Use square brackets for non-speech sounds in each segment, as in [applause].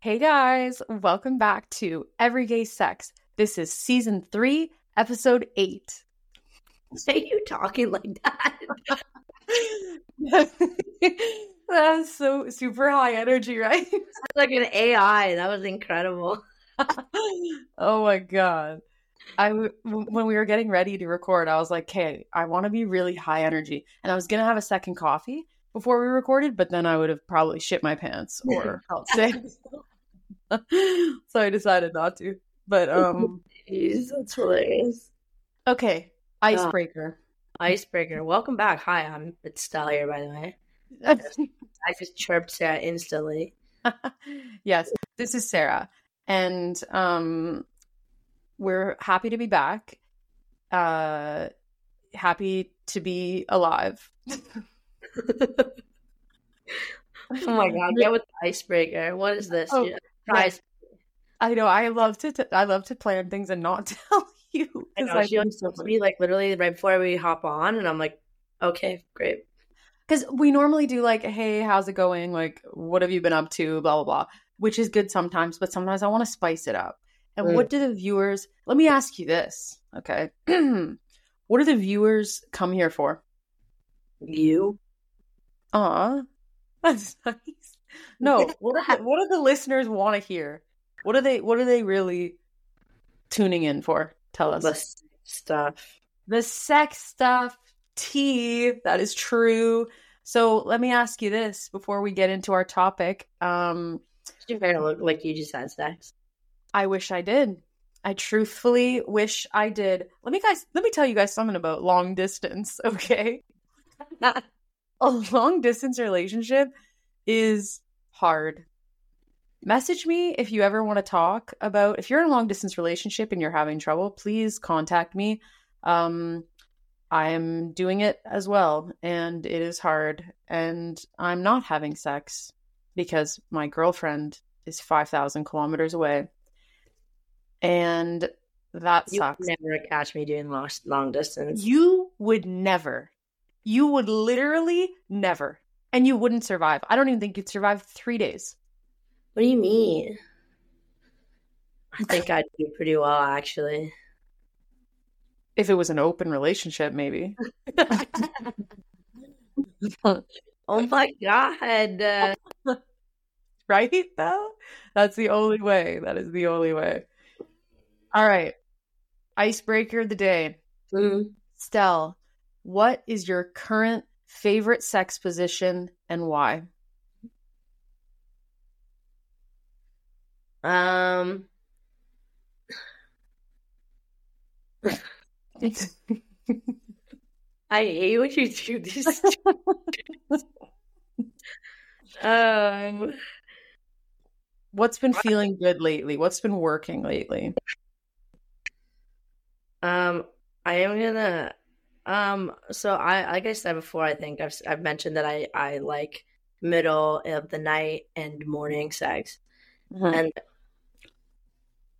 Hey guys, welcome back to Everyday Sex. This is season three, episode eight. [laughs] Say you talking like that. [laughs] That's so super high energy, right? [laughs] like an AI. That was incredible. oh my god. I w- when we were getting ready to record, I was like, "Okay, I want to be really high energy," and I was gonna have a second coffee before we recorded, but then I would have probably shit my pants or felt sick. [laughs] so I decided not to. But um, Jeez, that's hilarious. Okay, icebreaker. Uh, icebreaker. Welcome back. Hi, I'm it's Stella here, by the way. [laughs] I just chirped Sarah instantly. [laughs] yes, this is Sarah, and um, we're happy to be back. Uh, happy to be alive. oh my god! Get with the icebreaker. What is this? Oh, Guys, I know. I love to. T- I love to plan things and not [laughs] tell you. I know. She so me like literally right before we hop on, and I'm like, okay, great. Because we normally do like, hey, how's it going? Like, what have you been up to? Blah blah blah. Which is good sometimes, but sometimes I want to spice it up. And mm. what do the viewers? Let me ask you this, okay? [clears throat] what do the viewers come here for? You. Aw, [laughs] that's nice. No, [laughs] what do the, what do the listeners want to hear? What are they what are they really tuning in for? Tell us. The stuff. The sex stuff. Tea. That is true. So let me ask you this before we get into our topic. Um your hair look like you just had sex. I wish I did. I truthfully wish I did. Let me guys let me tell you guys something about long distance, [laughs] okay? [laughs] a long distance relationship is hard. Message me if you ever want to talk about if you're in a long distance relationship and you're having trouble, please contact me. Um I am doing it as well and it is hard and I'm not having sex because my girlfriend is 5000 kilometers away. And that you sucks. never catch me doing long, long distance. You would never. You would literally never and you wouldn't survive. I don't even think you'd survive three days. What do you mean? I think I'd do pretty well, actually. If it was an open relationship, maybe. [laughs] oh my god! Uh... [laughs] right though, that's the only way. That is the only way. All right, icebreaker of the day. Mm-hmm. Stell, what is your current favorite sex position and why? Um [laughs] I hate when you do this. [laughs] um what's been feeling good lately? What's been working lately? Um I am gonna um, so I, like I said before, I think I've I've mentioned that I I like middle of the night and morning sex, mm-hmm. and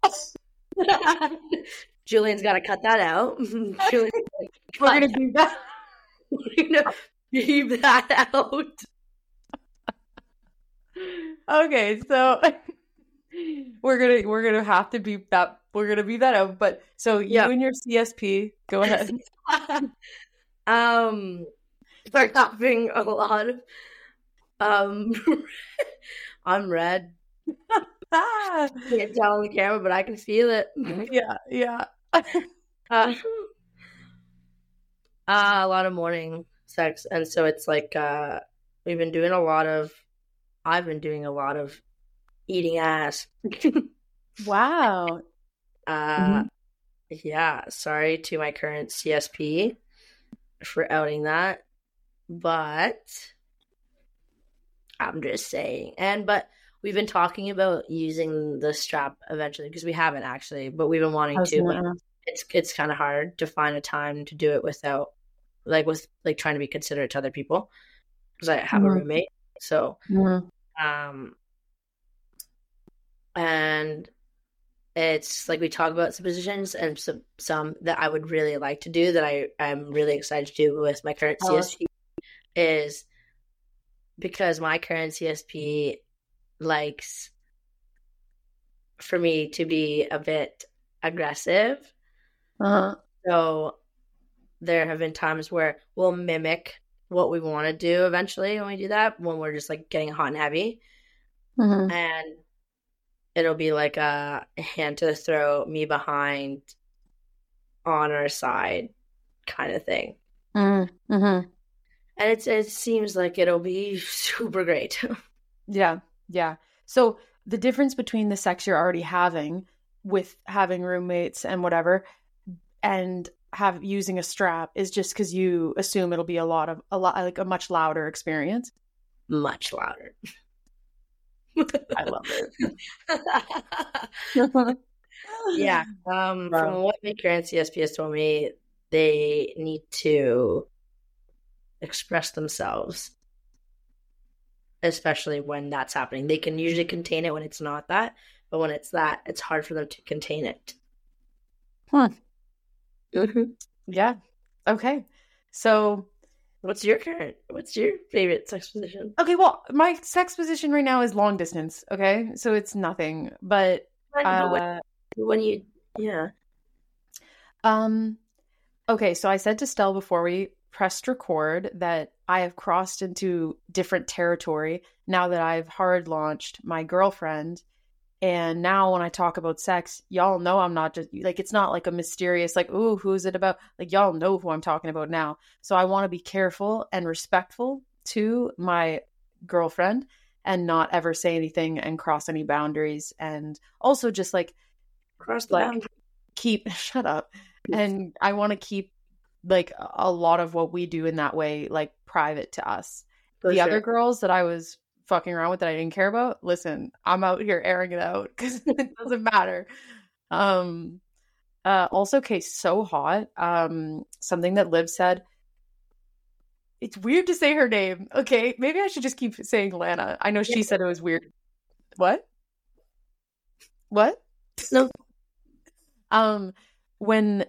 [laughs] Julian's got to cut that out. [laughs] Julian's [laughs] We're gonna do that. We're gonna leave that out. okay, so we're gonna we're gonna have to beep that we're gonna beep that out. But so you and your CSP, go ahead. [laughs] um, start having a lot of um. [laughs] I'm red. [laughs] Can't tell on the camera, but I can feel it. Yeah, yeah. uh, uh, a lot of morning sex, and so it's like uh, we've been doing a lot of. I've been doing a lot of eating ass. wow. [laughs] Uh, mm-hmm. yeah. Sorry to my current CSP for outing that, but I'm just saying. And but we've been talking about using the strap eventually because we haven't actually, but we've been wanting to. It's it's kind of hard to find a time to do it without like with like trying to be considerate to other people because I have mm-hmm. a roommate. So, mm-hmm. um, and it's like we talk about some positions and some some that I would really like to do that I I'm really excited to do with my current oh. CSP is because my current CSP likes for me to be a bit aggressive. Uh-huh. So there have been times where we'll mimic what we want to do eventually when we do that, when we're just like getting hot and heavy. Mhm. And it'll be like a hand to the throat, me behind, on our side kind of thing. Mhm. Mhm. And it's, it seems like it'll be [laughs] super great. [laughs] Yeah. Yeah. So the difference between the sex you're already having with having roommates and whatever and have using a strap is just because you assume it'll be a lot of a lot like a much louder experience. Much louder. [laughs] I love it. [laughs] yeah. Um, Wow. From what my current CSPS told me, they need to express themselves, especially when that's happening. They can usually contain it when it's not that, but when it's that, it's hard for them to contain it. Huh. Mhm. Yeah. Okay. So What's your current? What's your favorite sex position? okay, well, my sex position right now is long distance. Okay, so it's nothing, but When, uh, when you, yeah. Um, okay, so I said to Stell before we pressed record that I have crossed into different territory now that I've hard launched my girlfriend. And now when I talk about sex, y'all know I'm not just like it's not like a mysterious like, ooh, who's it about? Like y'all know who I'm talking about now. So I want to be careful and respectful to my girlfriend and not ever say anything and cross any boundaries and also just like Cross the Like- boundary. keep [laughs] shut up [laughs] and i want to keep like a lot of what we do in that way like private to us For the sure. other girls that i was fucking around with that i didn't care about listen i'm out here airing it out [laughs] because [laughs] it doesn't matter. Um uh also case so hot um something that liv said it's weird to say her name okay? Maybe i should just keep saying lana. I know she Yeah. said it was weird. What? What? No. [laughs] um when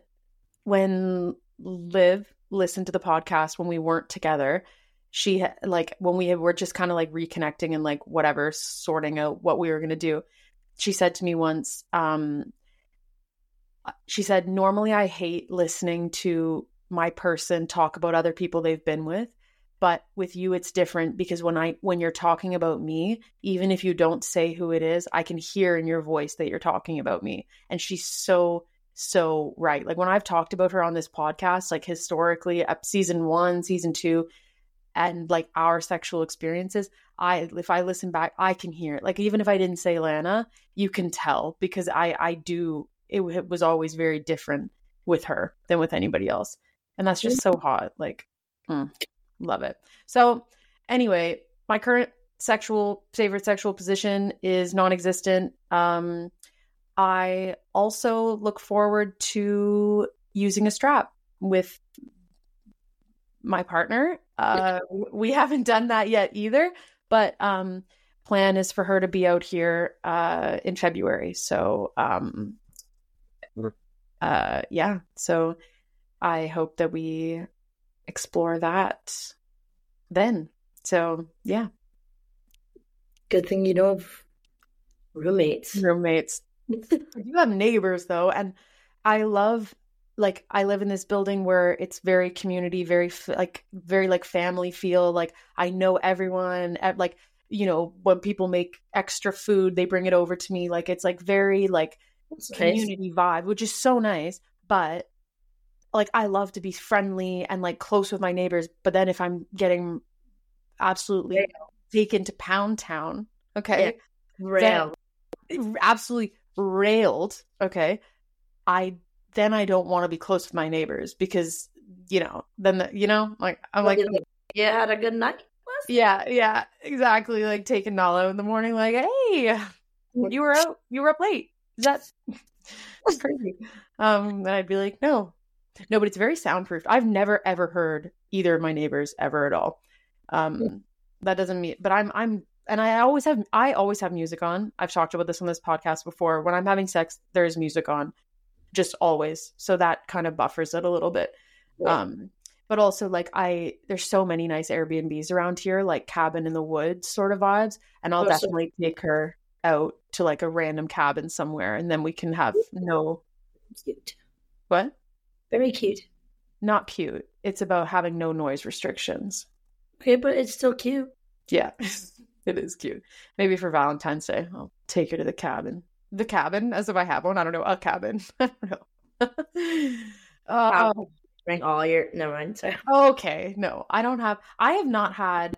when liv listened to the podcast when we weren't together she like when we were just kind of like reconnecting and like whatever sorting out what we were going to do she said to me once um she said normally i hate listening to my person talk about other people they've been with but with you it's different because when i when you're talking about me even if you don't say who it is i can hear in your voice that you're talking about me. And she's so so right. Like when i've talked about her on this podcast like historically up season 1 season 2 and like our sexual experiences i if i listen back i can hear it. Like even if i didn't say lana you can tell because i i do it, it was always very different with her than with anybody else. And that's just so hot like mm, love it. So anyway my current sexual favorite sexual position is non-existent. Um i also look forward to using a strap with my partner uh we [laughs] haven't done that yet either but um plan is for her to be out here uh in february. So um uh yeah. So i hope that we explore that then. So yeah. Good thing you know of roommates. roommates. [laughs] You have neighbors though and i love like i live in this building where it's very community very f- like very like family feel like i know everyone ev- like you know when people make extra food they bring it over to me like it's like very like That's nice. community vibe which is so nice but like i love to be friendly and like close with my neighbors but then if i'm getting absolutely taken to pound town okay. railed, absolutely railed okay i then i don't want to be close with my neighbors because you know then the, you know like i'm like you had a good night. yeah yeah exactly like taking nala in the morning like hey you were out you were up late. That's that it's [laughs] [laughs] crazy? Um and i'd be like no. No but it's very soundproofed i've never ever heard either of my neighbors ever at all. Um that doesn't mean but i'm i'm and i always have i always have music on. I've talked about this on this podcast before. When i'm having sex there's music on just always so that kind of buffers it a little bit Yeah. um but also like i there's so many nice airbnbs around here like cabin in the woods sort of vibes and i'll Oh, so- definitely take her out to like a random cabin somewhere and then we can have no Cute. what? Very cute. Not cute. It's about having no noise restrictions. Okay, but it's still cute. Yeah. [laughs] it is cute. Maybe for Valentine's Day, I'll take her to the cabin. The cabin, as if I have one. I don't know. A cabin. [laughs] I don't know. [laughs] uh, Bring all your. Never mind. Sorry. Okay, no, I don't have. I have not had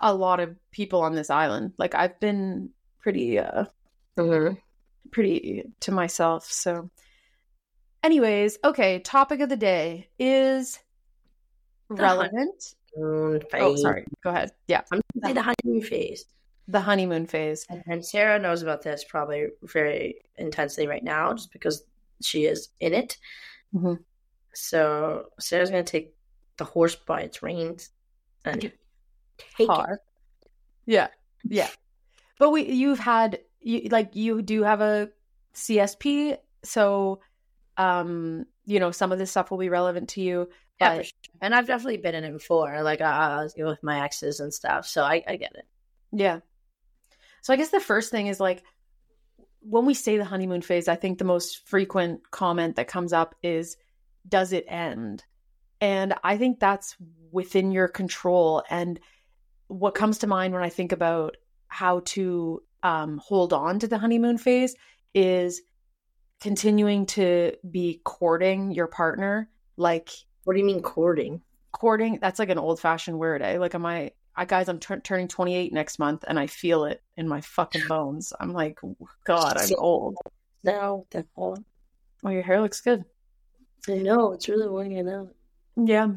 a lot of people on this island. Like I've been pretty, uh, Mm-hmm. pretty to myself. So, anyways, okay. Topic of the day is relevant. Moon phase. Oh, sorry. Go ahead. Yeah, I'm gonna say the honeymoon phase. The honeymoon phase. And Sarah knows about this probably very intensely right now, just because she is in it. Mhm. So Sarah's gonna take the horse by its reins and take it. Yeah, yeah. But we, you've had, you like, you do have a CSP, so, um, you know, some of this stuff will be relevant to you. Yeah, But sure. And I've definitely been in it before, like was with my exes and stuff. So I, I get it. Yeah. So I guess the first thing is like when we say the honeymoon phase, I think the most frequent comment that comes up is does it end? And I think that's within your control and what comes to mind when I think about how to um, hold on to the honeymoon phase is continuing to be courting your partner like What do you mean courting? courting that's like an old fashioned word eh like am i i guys i'm tur- turning 28 next month and i feel it in my fucking bones i'm like god i'm old No, the hell? oh your hair looks good I know it's really working out. yeah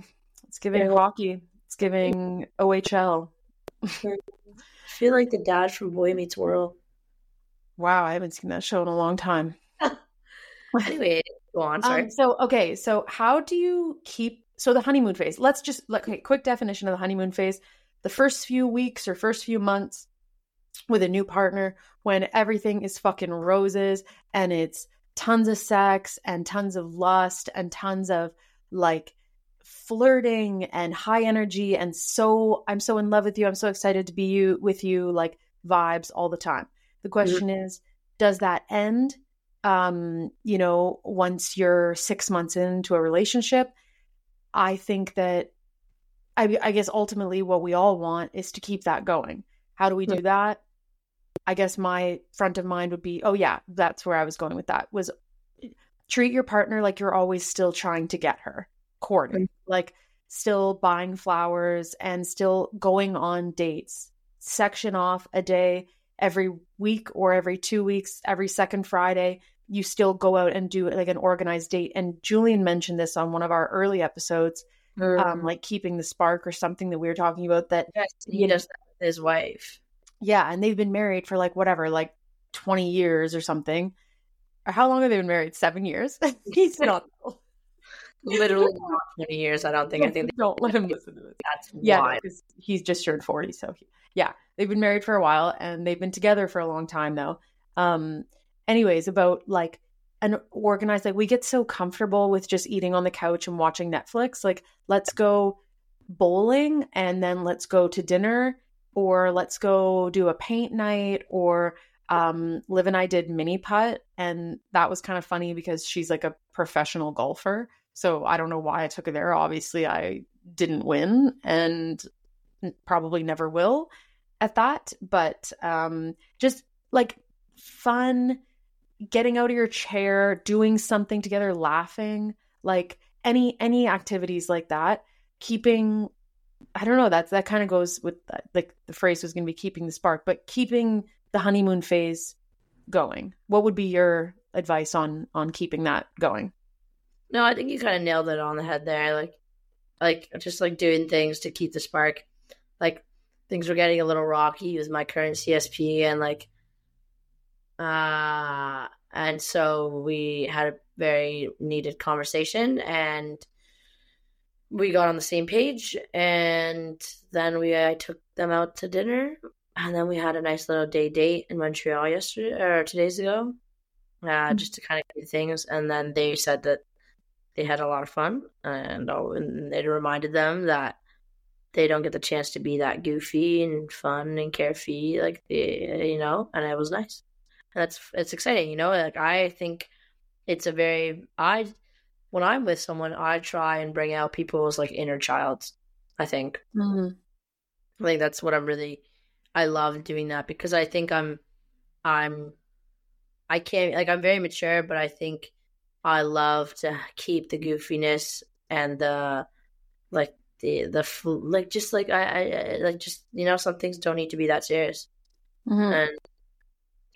it's giving Yeah. hockey it's giving ohl I feel like the dad from Boy Meets World. wow i haven't seen that show in a long time [laughs] Anyway, go on. Sorry. Um, so okay, so how do you keep so the honeymoon phase? Let's just like okay, quick definition of the honeymoon phase. The first few weeks or first few months with a new partner when everything is fucking roses and it's tons of sex and tons of lust and tons of like flirting and high energy and so I'm so in love with you. I'm so excited to be you with you like vibes all the time. The question is does that end um, you know, once you're six months into a relationship, I think that I, I guess ultimately what we all want is to keep that going. How do we do that? I guess my front of mind would be, oh yeah, that's where I was going with that was eh, treat your partner like you're always still trying to get her, courting, like still buying flowers and still going on dates. Section off a day every week or every two weeks, every second Friday you still go out and do like an organized date. And Julian mentioned this on one of our early episodes, um, like keeping the spark or something that we were talking about. That yes, he you know- does that with his wife. yeah, and they've been married for like whatever, like twenty years or something. Or how long have they been married? Seven years. [laughs] He's not. Literally not 20 years, I don't think. I think don't let him [laughs] listen to this. that's Yeah, why. because he's just turned 40. So, he- yeah, they've been married for a while and they've been together for a long time though. Um, anyways, about like an organized, like we get so comfortable with just eating on the couch and watching Netflix. Like, let's go bowling and then let's go to dinner or let's go do a paint night or um liv and i did mini putt and that was kind of funny because she's like a professional golfer so i don't know why i took her there obviously i didn't win and probably never will at that but um just like fun getting out of your chair doing something together laughing like any any activities like that keeping i don't know that's that kind of goes with that, like the phrase was going to be keeping the spark but keeping the honeymoon phase going what would be your advice on on keeping that going No, I think you kind of nailed it on the head there. Like, like just like doing things to keep the spark. Like things were getting a little rocky with my current CSP, and like, uh, and so we had a very needed conversation, and we got on the same page, and then we I took them out to dinner, and then we had a nice little day date in Montreal yesterday or two days ago, uh, just to kind of do things, and then they said that they had a lot of fun and, oh, and it reminded them that they don't get the chance to be that goofy and fun and carefree like they, you know, and it was nice. That's it's exciting, you know. Like I think it's a very I when I'm with someone, I try and bring out people's like inner child. I think. Mm-hmm. I think that's what I'm really. I love doing that because I think I'm, I'm, I can't like I'm very mature, but I think I love to keep the goofiness and the, like the the like just like I, I like just you know some things don't need to be that serious, mm-hmm. and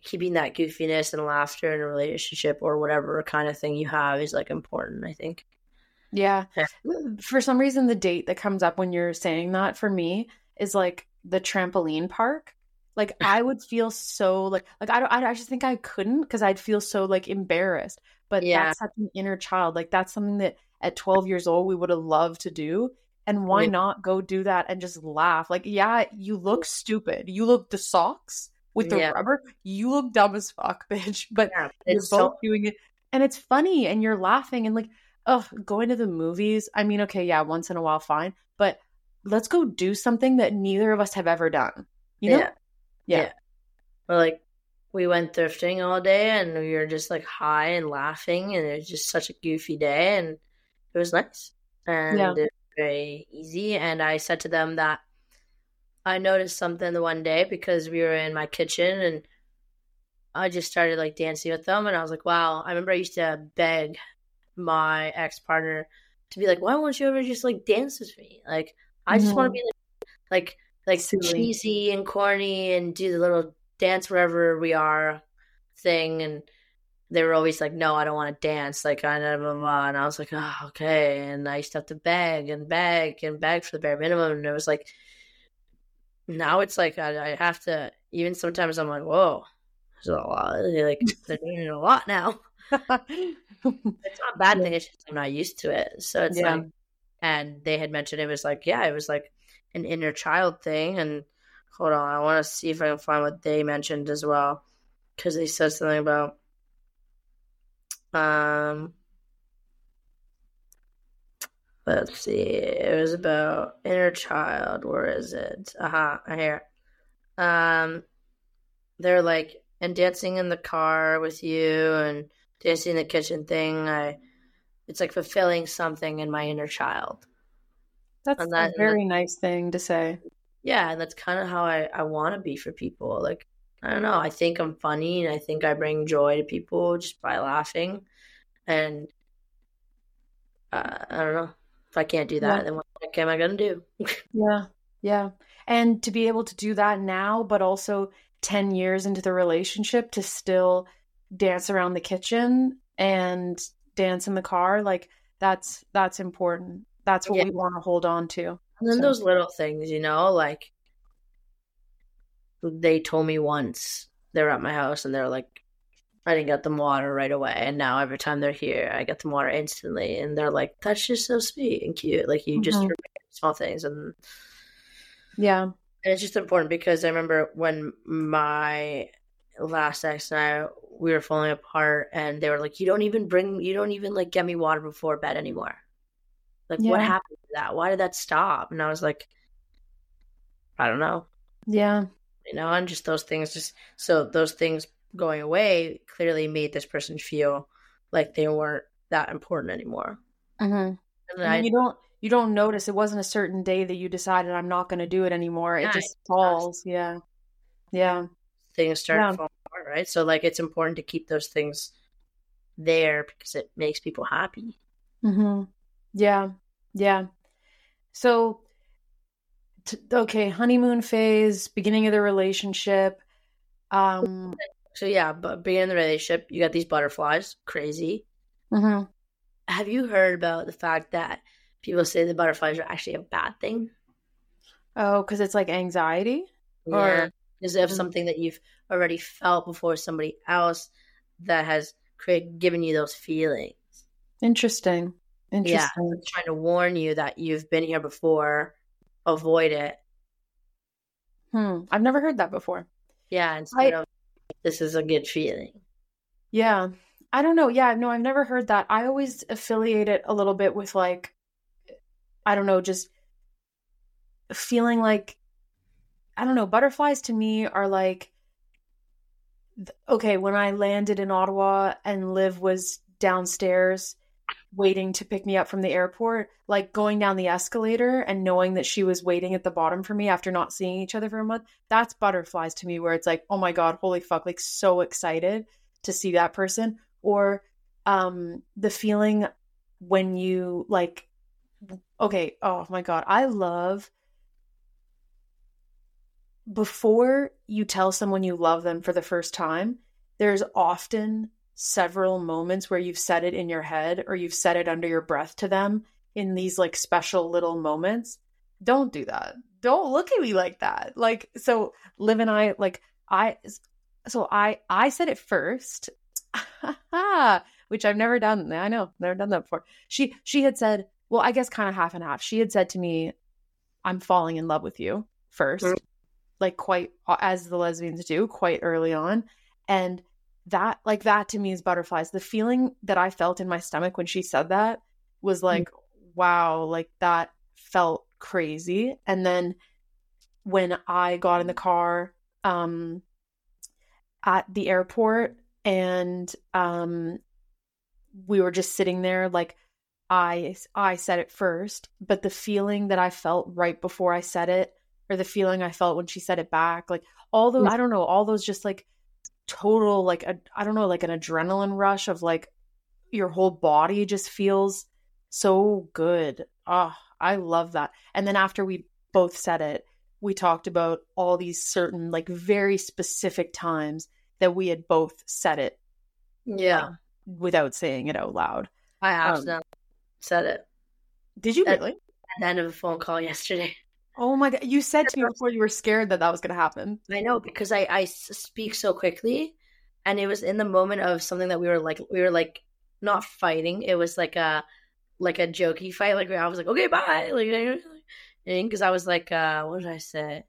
keeping that goofiness and laughter in a relationship or whatever kind of thing you have is like important. I think. Yeah. For some reason, the date that comes up when you're saying that for me is like the trampoline park. Like [laughs] I would feel so like like I don't I, I just think I couldn't because I'd feel so like embarrassed. But yeah. that's such an inner child. Like that's something that at 12 years old we would have loved to do. And why yeah. not go do that and just laugh? Like, yeah, you look stupid. You look the socks with the yeah. rubber. You look dumb as fuck, [laughs] bitch. But yeah, you're both so- doing it. And it's funny and you're laughing and like, oh, going to the movies. I mean, okay, yeah, once in a while, fine. But let's go do something that neither of us have ever done. You know? Yeah. Yeah. yeah. Like we went thrifting all day and we were just like high and laughing and it was just such a goofy day and it was nice. And yeah. it was very easy. And I said to them that I noticed something the one day because we were in my kitchen and I just started like dancing with them and I was like, wow, I remember I used to beg my ex partner to be like, why won't you ever just like dance with me? Like I just mm-hmm. want to be like like like cheesy and corny and do the little dance wherever we are thing and they were always like, No, I don't want to dance, like I blah, blah, blah. and I was like, Oh, okay. And I used to have to beg and beg and beg for the bare minimum and it was like now it's like I, I have to. Even sometimes I'm like, whoa, there's a lot. Like [laughs] they're doing a lot now. [laughs] it's not a bad thing. It's just I'm not used to it. So it's yeah. like, and they had mentioned it was like, yeah, it was like an inner child thing. And hold on, I want to see if I can find what they mentioned as well, because they said something about um Let's see. It was about inner child. Where is it? Aha, uh-huh, here. Um, they're like and dancing in the car with you and dancing in the kitchen thing. I, it's like fulfilling something in my inner child. That's that, a very nice thing to say. Yeah, and that's kind of how I I want to be for people. Like I don't know. I think I'm funny and I think I bring joy to people just by laughing, and uh, I don't know. If I can't do that, yeah. then what am I going to do? [laughs] yeah. Yeah. And to be able to do that now, but also 10 years into the relationship to still dance around the kitchen and dance in the car, like that's that's important. That's what yeah. we want to hold on to. And then so. those little things, you know, like they told me once they're at my house and they're like, I didn't get them water right away. And now every time they're here, I get them water instantly. And they're like, that's just so sweet and cute. Like you mm-hmm. just small things. And yeah. And it's just important because I remember when my last ex and I, we were falling apart and they were like, you don't even bring, you don't even like get me water before bed anymore. Like yeah. what happened to that? Why did that stop? And I was like, I don't know. Yeah. You know, and just those things, just so those things going away clearly made this person feel like they weren't that important anymore. Mm-hmm. And I, you don't you don't notice it wasn't a certain day that you decided I'm not going to do it anymore. Yeah, it just falls. Yeah, yeah. Things start yeah. falling apart, right? So like it's important to keep those things there because it makes people happy. Mm-hmm. Yeah, yeah. So, t- okay, honeymoon phase, beginning of the relationship. Um, [laughs] so yeah, but being in the relationship, you got these butterflies, crazy. Mm-hmm. Have you heard about the fact that people say the butterflies are actually a bad thing? Oh, because it's like anxiety, yeah. or is it something that you've already felt before somebody else that has created given you those feelings? Interesting. Interesting. Yeah, trying to warn you that you've been here before. Avoid it. Hmm. I've never heard that before. Yeah, instead I, of this is a good feeling. Yeah. I don't know. Yeah, no, I've never heard that. I always affiliate it a little bit with like I don't know, just feeling like I don't know, butterflies to me are like okay, when I landed in Ottawa and Liv was downstairs waiting to pick me up from the airport, like going down the escalator and knowing that she was waiting at the bottom for me after not seeing each other for a month, that's butterflies to me, where it's like, oh my God, holy fuck, like so excited to see that person. Or um the feeling when you like okay, oh my God, I love before you tell someone you love them for the first time, there's often several moments where you've said it in your head or you've said it under your breath to them in these like special little moments. Don't do that. Don't look at me like that. Like so Liv and I like I so I I said it first. [laughs] which I've never done. I know, never done that before. She she had said, well, I guess kind of half and half. She had said to me, "I'm falling in love with you 1st mm-hmm. like quite as the lesbians do, quite early on, and that like that to me is butterflies the feeling that i felt in my stomach when she said that was like mm-hmm. wow like that felt crazy and then when i got in the car um at the airport and um we were just sitting there like i i said it first but the feeling that i felt right before i said it or the feeling i felt when she said it back like all those mm. i don't know all those just like total like a I don't know like an adrenaline rush of like your whole body just feels so good. Ah, oh, I love that. And then after we both said it, we talked about all these certain like very specific times that we had both said it. Yeah. without saying it out loud. I accidentally um, said it. Did you really? At the end of a phone call yesterday. Oh my god! You said to me before you were scared that that was going to happen. I know because I I speak so quickly, and it was in the moment of something that we were like we were like not fighting. It was like a like a jokey fight. Like I was like okay bye like because I was like uh what did I say?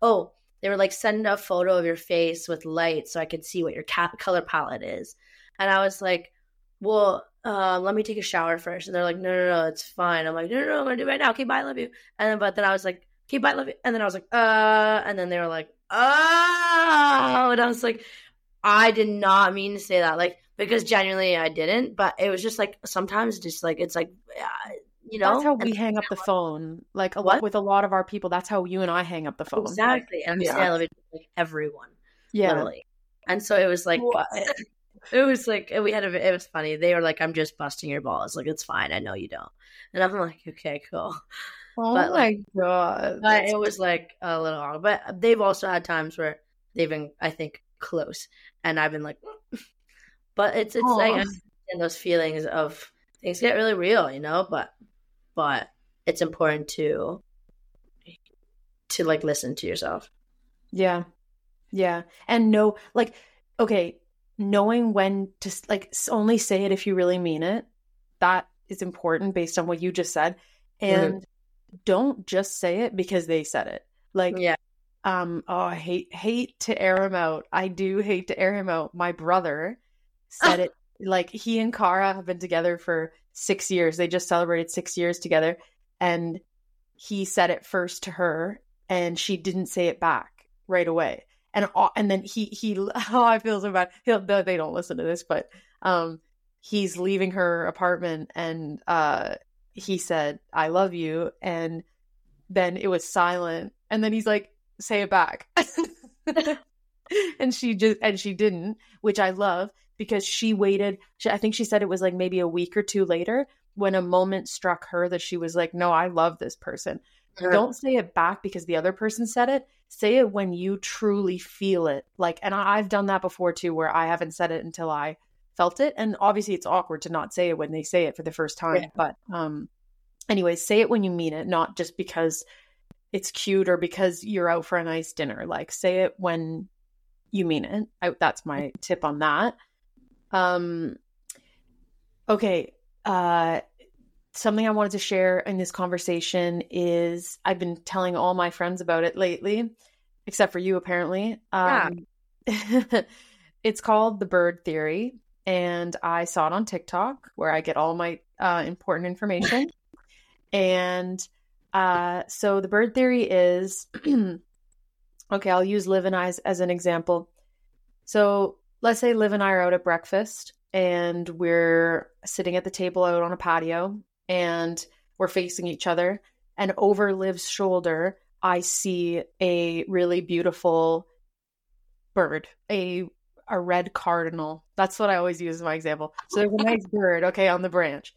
Oh, they were like send a photo of your face with light so I could see what your cap color palette is, and I was like, well uh, let me take a shower first. And they're like, no, no, no, it's fine. I'm like, no, no, no, I'm gonna do it right now. Okay, bye, I love you. And then, but then I was like, okay, bye, love you. And then I was like, uh, and then they were like, oh, and I was like, I did not mean to say that, like, because genuinely I didn't, but it was just like sometimes just like it's like, uh, you know, that's how we hang up the phone. Like a lot with a lot of our people, that's how you and I hang up the phone. Exactly, and yeah. I love it like everyone, yeah. Literally. And so it was like, [laughs] it was like we had a, it was funny. They were like, "I'm just busting your balls. Like it's fine. I know you don't." And I'm like, "Okay, cool." Oh but, my like, god! But it was like a little hard. But they've also had times where they've been, I think, close, and I've been like, [laughs] but it's it's Aww. like understand those feelings of things get really real, you know. But but it's important to to like listen to yourself. Yeah, yeah, and know like okay, knowing when to like only say it if you really mean it. That is important based on what you just said, and. Mm-hmm don't just say it because they said it. Like, yeah. Um, oh, I hate hate to air him out. I do hate to air him out. My brother said it [laughs] like he and Kara have been together for six years. They just celebrated six years together, and he said it first to her, and she didn't say it back right away. And and then he he [laughs] oh I feel so bad. He'll they don't listen to this, but um he's leaving her apartment and uh he said, I love you. And then it was silent. And then he's like, say it back. and she just, and she didn't, which I love because she waited. She, I think she said it was like maybe a week or two later when a moment struck her that she was like, no, I love this person. Sure. Don't say it back because the other person said it. Say it when you truly feel it. Like, and I, I've done that before too, where I haven't said it until I felt it and obviously it's awkward to not say it when they say it for the first time yeah. but um anyways say it when you mean it not just because it's cute or because you're out for a nice dinner like say it when you mean it I, that's my tip on that um okay uh something i wanted to share in this conversation is i've been telling all my friends about it lately except for you apparently um yeah. [laughs] it's called the bird theory and I saw it on TikTok where I get all my uh, important information. [laughs] and Uh, so the bird theory is [clears throat] okay, I'll use Liv and I as, as an example. So let's say Liv and I are out at breakfast and we're sitting at the table out on a patio and we're facing each other. And over Liv's shoulder, I see a really beautiful bird, a a red cardinal. That's what I always use as my example. So there's a nice bird, okay, on the branch.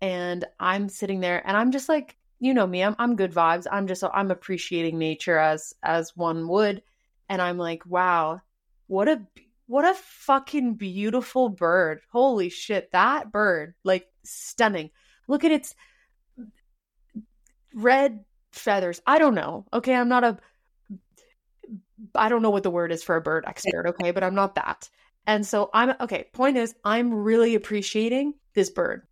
And I'm sitting there and I'm just like, you know me, I'm I'm good vibes. I'm just I'm appreciating nature as as one would. And I'm like, wow, what a what a fucking beautiful bird. Holy shit, that bird, like stunning. Look at its red feathers. I don't know. Okay, I'm not a I don't know what the word is for a bird expert, okay, but I'm not that. And so I'm okay, point is I'm really appreciating this bird.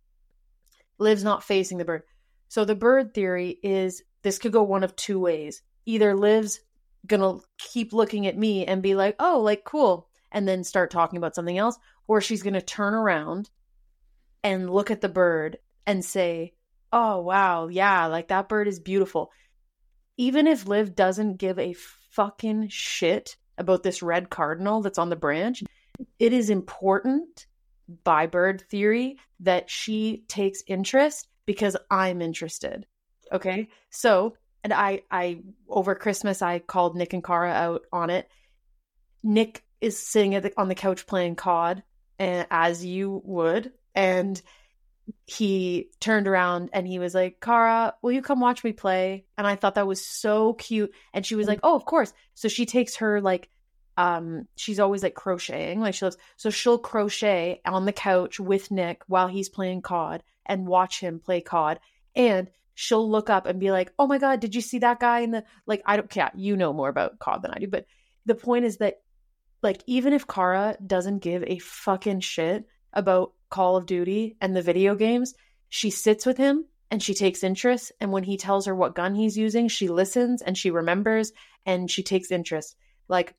Liv's not facing the bird. So the bird theory is this could go one of two ways. Either Liv's gonna keep looking at me and be like, oh, like cool, and then start talking about something else, or she's gonna turn around and look at the bird and say, oh, wow, yeah, like that bird is beautiful. Even if Liv doesn't give a fucking shit about this red cardinal that's on the branch, it is important by bird theory that she takes interest because I'm interested. Okay. So, and I, I, over Christmas, I called Nick and Kara out on it. Nick is sitting the, on the couch playing COD, and, eh, as you would. And he turned around and he was like, Kara, will you come watch me play? And I thought that was so cute. And she was like, Oh, of course. So she takes her like um she's always like crocheting like she loves so she'll crochet on the couch with Nick while he's playing COD and watch him play COD and she'll look up and be like oh my god did you see that guy in the like I don't care you know more about COD than I do but the point is that like even if Kara doesn't give a fucking shit about Call of Duty and the video games, she sits with him and she takes interest. And when he tells her what gun he's using, she listens and she remembers and she takes interest. Like,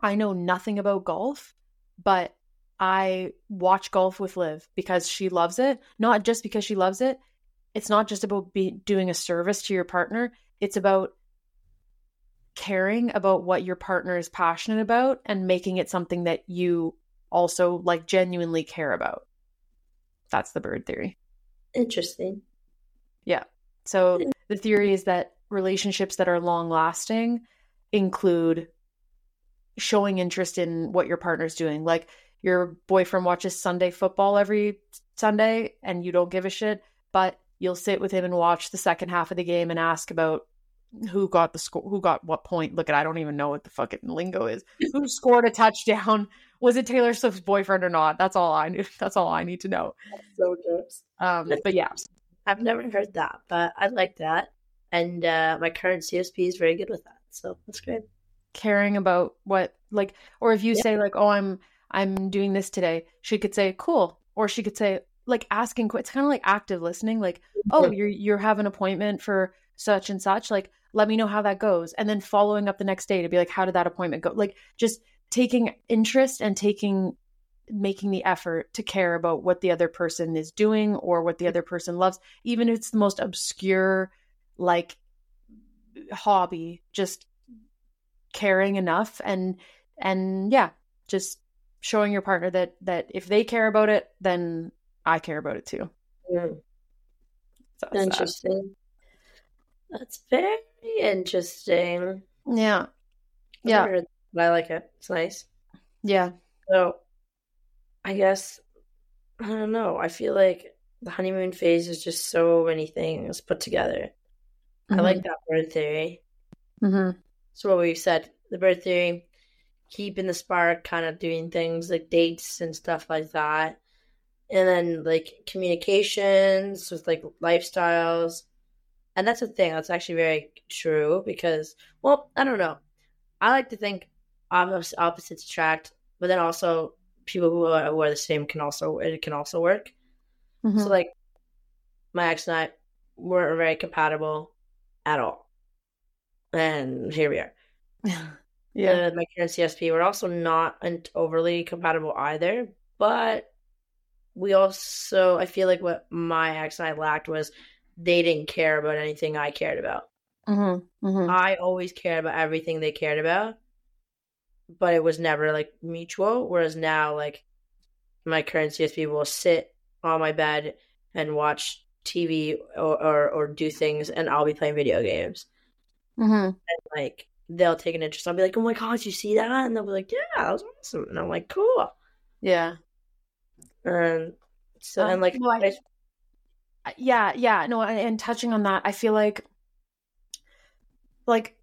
I know nothing about golf, but I watch golf with Liv because she loves it. Not just because she loves it. It's not just about be, doing a service to your partner. It's about caring about what your partner is passionate about and making it something that you also like genuinely care about. That's the bird theory. Interesting. Yeah. So the theory is that relationships that are long lasting include showing interest in what your partner's doing. Like your boyfriend watches Sunday football every Sunday and you don't give a shit, but you'll sit with him and watch the second half of the game and ask about who got the score, who got what point. Look at, I don't even know what the fucking lingo is. Who scored a touchdown? Was it Taylor Swift's boyfriend or not? That's all I knew. [laughs] That's all I need to know. so. Um, but yeah, I've never heard that, but I like that, and uh, my current CSP is very good with that. So that's great. Caring about what, like, or if you yeah. say like, "Oh, I'm I'm doing this today," she could say, "Cool," or she could say, like, asking. It's kind of like active listening. Like, "Oh, you're you're have an appointment for." such and such like let me know how that goes. And then following up the next day to be like how did that appointment go? Like just taking interest and taking making the effort to care about what the other person is doing or what the other person loves even if it's the most obscure like hobby just caring enough and and yeah just showing your partner that that if they care about it then i care about it too. Mm. so. Interesting. That's very interesting. Yeah. Yeah. But I like it. It's nice. Yeah. So I guess I don't know. I feel like the honeymoon phase is just so many things put together. Mm-hmm. I like that bird theory. Mm-hmm. So what we've said, the bird theory, keeping the spark, kind of doing things like dates and stuff like that. And then like communications with like lifestyles, and that's the thing. That's actually very true because, well, I don't know. I like to think opposites attract, but then also people who are, who are the same can also it can also work. Mm-hmm. So like my ex and I weren't very compatible at all, and here we are. [laughs] yeah, and my current CSP we're also not overly compatible either, but we also I feel like what my ex and I lacked was they didn't care about anything I cared about. Mm-hmm. Mm-hmm. I always cared about everything they cared about, but it was never like mutual. Whereas now, like my current CSP will sit on my bed and watch TV or, or, or do things, and I'll be playing video games. Mm-hmm. And like they'll take an interest. I'll be like, "Oh my god, you see that?" And they'll be like, "Yeah, that was awesome." And I'm like, "Cool." Yeah. And so Um, and like I- I- yeah yeah no and, and touching on that i feel like like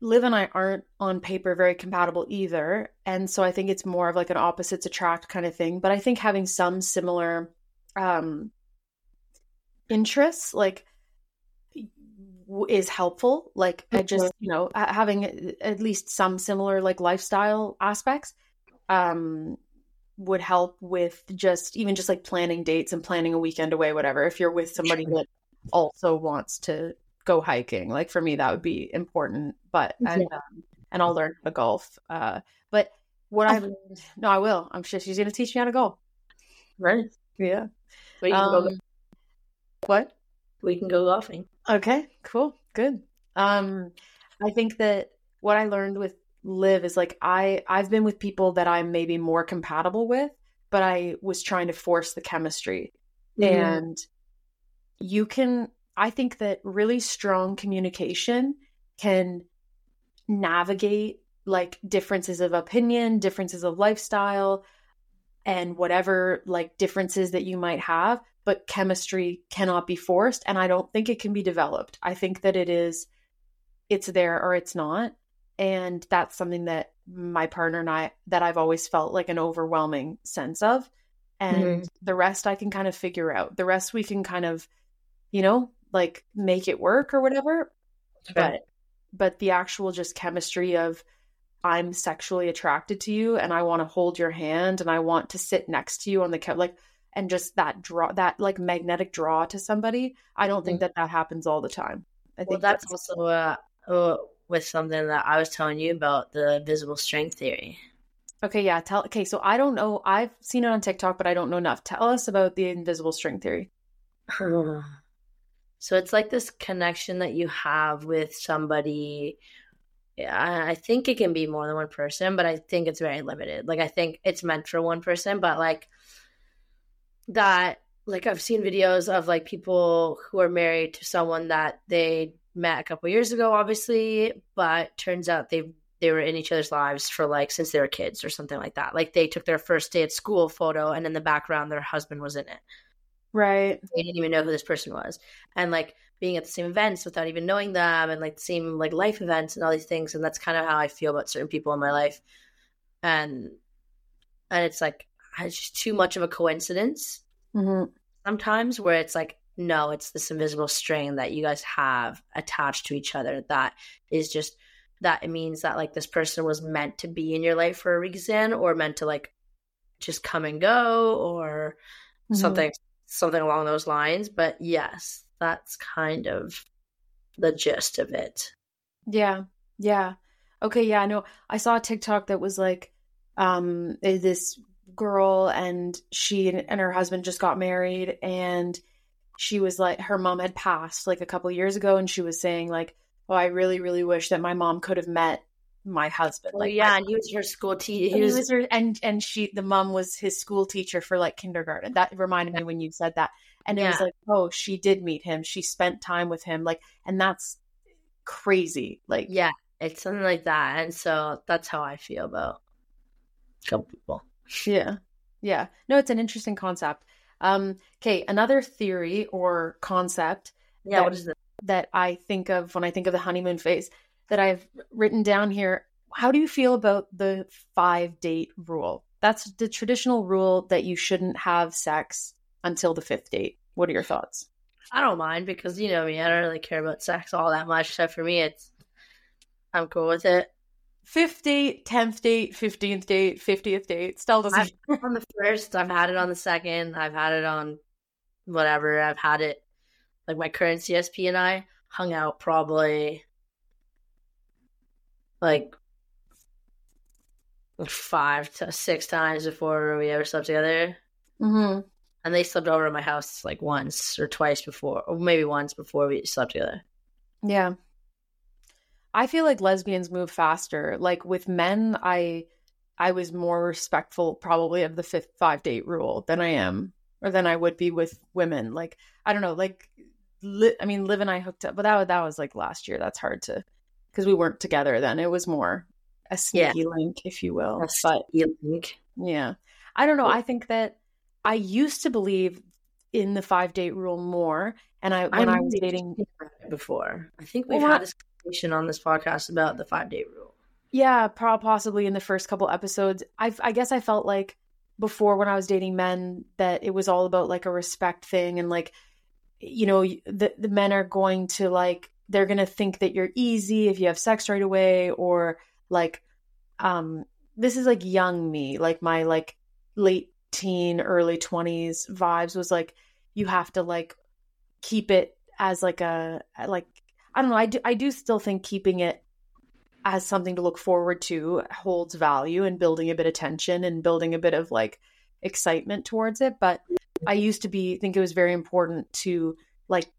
liv and i aren't on paper very compatible either and so i think it's more of like an opposites attract kind of thing but i think having some similar um interests like w- is helpful like i just you know having at least some similar like lifestyle aspects um would help with just even just like planning dates and planning a weekend away whatever if you're with somebody that also wants to go hiking like for me that would be important but and, um, and i'll learn how to golf uh but what i've learned no i will i'm sure she's going to teach me how to golf right, yeah can go. um, what We can go golfing. Okay, cool. Good. Um I think that what I learned with Liv is like I I've been with people that I'm maybe more compatible with, but I was trying to force the chemistry. Mm-hmm. And you can I think that really strong communication can navigate like differences of opinion, differences of lifestyle, and whatever like differences that you might have, but chemistry cannot be forced. And I don't think it can be developed. I think that it is, it's there or it's not. And that's something that my partner and I, that I've always felt like an overwhelming sense of. And Mhm. the rest I can kind of figure out. The rest we can kind of, you know, like make it work or whatever but but the actual just chemistry of I'm sexually attracted to you and I want to hold your hand and I want to sit next to you on the couch like and just that draw that like magnetic draw to somebody I don't think that that happens all the time I well, think that's also a uh, with something that I was telling you about the visible strength theory. okay yeah tell okay so I don't know I've seen it on TikTok but I don't know enough tell us about the invisible string theory [sighs] so it's like this connection that you have with somebody. I I think it can be more than one person, but I think it's very limited. Like I think it's meant for one person, but like that like I've seen videos of like people who are married to someone that they met a couple years ago, obviously, but turns out they they were in each other's lives for like since they were kids or something like that. Like they took their first day at school photo, and in the background their husband was in it. right They didn't even know who this person was, and like being at the same events without even knowing them, and like the same like life events and all these things. And that's kind of how I feel about certain people in my life, and and it's like it's just too much of a coincidence hmm sometimes where it's like no it's this invisible string that you guys have attached to each other that is just that it means that like this person was meant to be in your life for a reason or meant to like just come and go or Mhm. something something along those lines but yes that's kind of the gist of it Yeah. Yeah. Okay, yeah, I know. I saw a TikTok that was like um eh, this girl and she and her husband just got married and she was like her mom had passed like a couple years ago and she was saying like, "Oh, I really really wish that my mom could have met my husband." well like yeah and he was her school teacher and, he was her, and and she the mom was his school teacher for like kindergarten. That reminded me when you said that. And it was like, "Oh, she did meet him. She spent time with him." Like and that's crazy. Like yeah it's something like that and so that's how i feel about couple people Yeah. Yeah. No, it's an interesting concept. Um, okay, another theory or concept yeah That- what is it that I think of when I think of the honeymoon phase that I've written down here. How do you feel about the five date rule? That's the traditional rule that you shouldn't have sex until the fifth date. What are your thoughts? I don't mind because you know me, I don't really care about sex all that much. So for me, it's I'm cool with it. Fifth date, tenth date, fifteenth date, fiftieth date. Still doesn't. On the first, I've had it on the second, I've had it on whatever. I've had it like my current CSP and I hung out probably like five to six times before we ever slept together. hmm and they slept over at my house like once or twice before, or maybe once before we slept together. Yeah. I feel like lesbians move faster. Like with men, I I was more respectful probably of the fifth five date rule than I am or than I would be with women. Like I don't know, like li- I mean, Liv and I hooked up, but that that was like last year. That's hard to because we weren't together then. It was more a sneaky yeah. link, if you will. A but link. Yeah, I don't know. Yeah. I think that I used to believe in the five date rule more, and I when I, I was dating before, I think we've well, had this conversation on this podcast about the five day rule. Yeah, possibly in the first couple episodes. I I guess I felt like before when I was dating men that it was all about like a respect thing and like you know the the men are going to like they're going to think that you're easy if you have sex right away or like um this is like young me like my like late teen early 20s vibes was like you have to like keep it as like a like I don't know I do I do still think keeping it as something to look forward to holds value and building a bit of tension and building a bit of like excitement towards it but I used to be think it was very important to like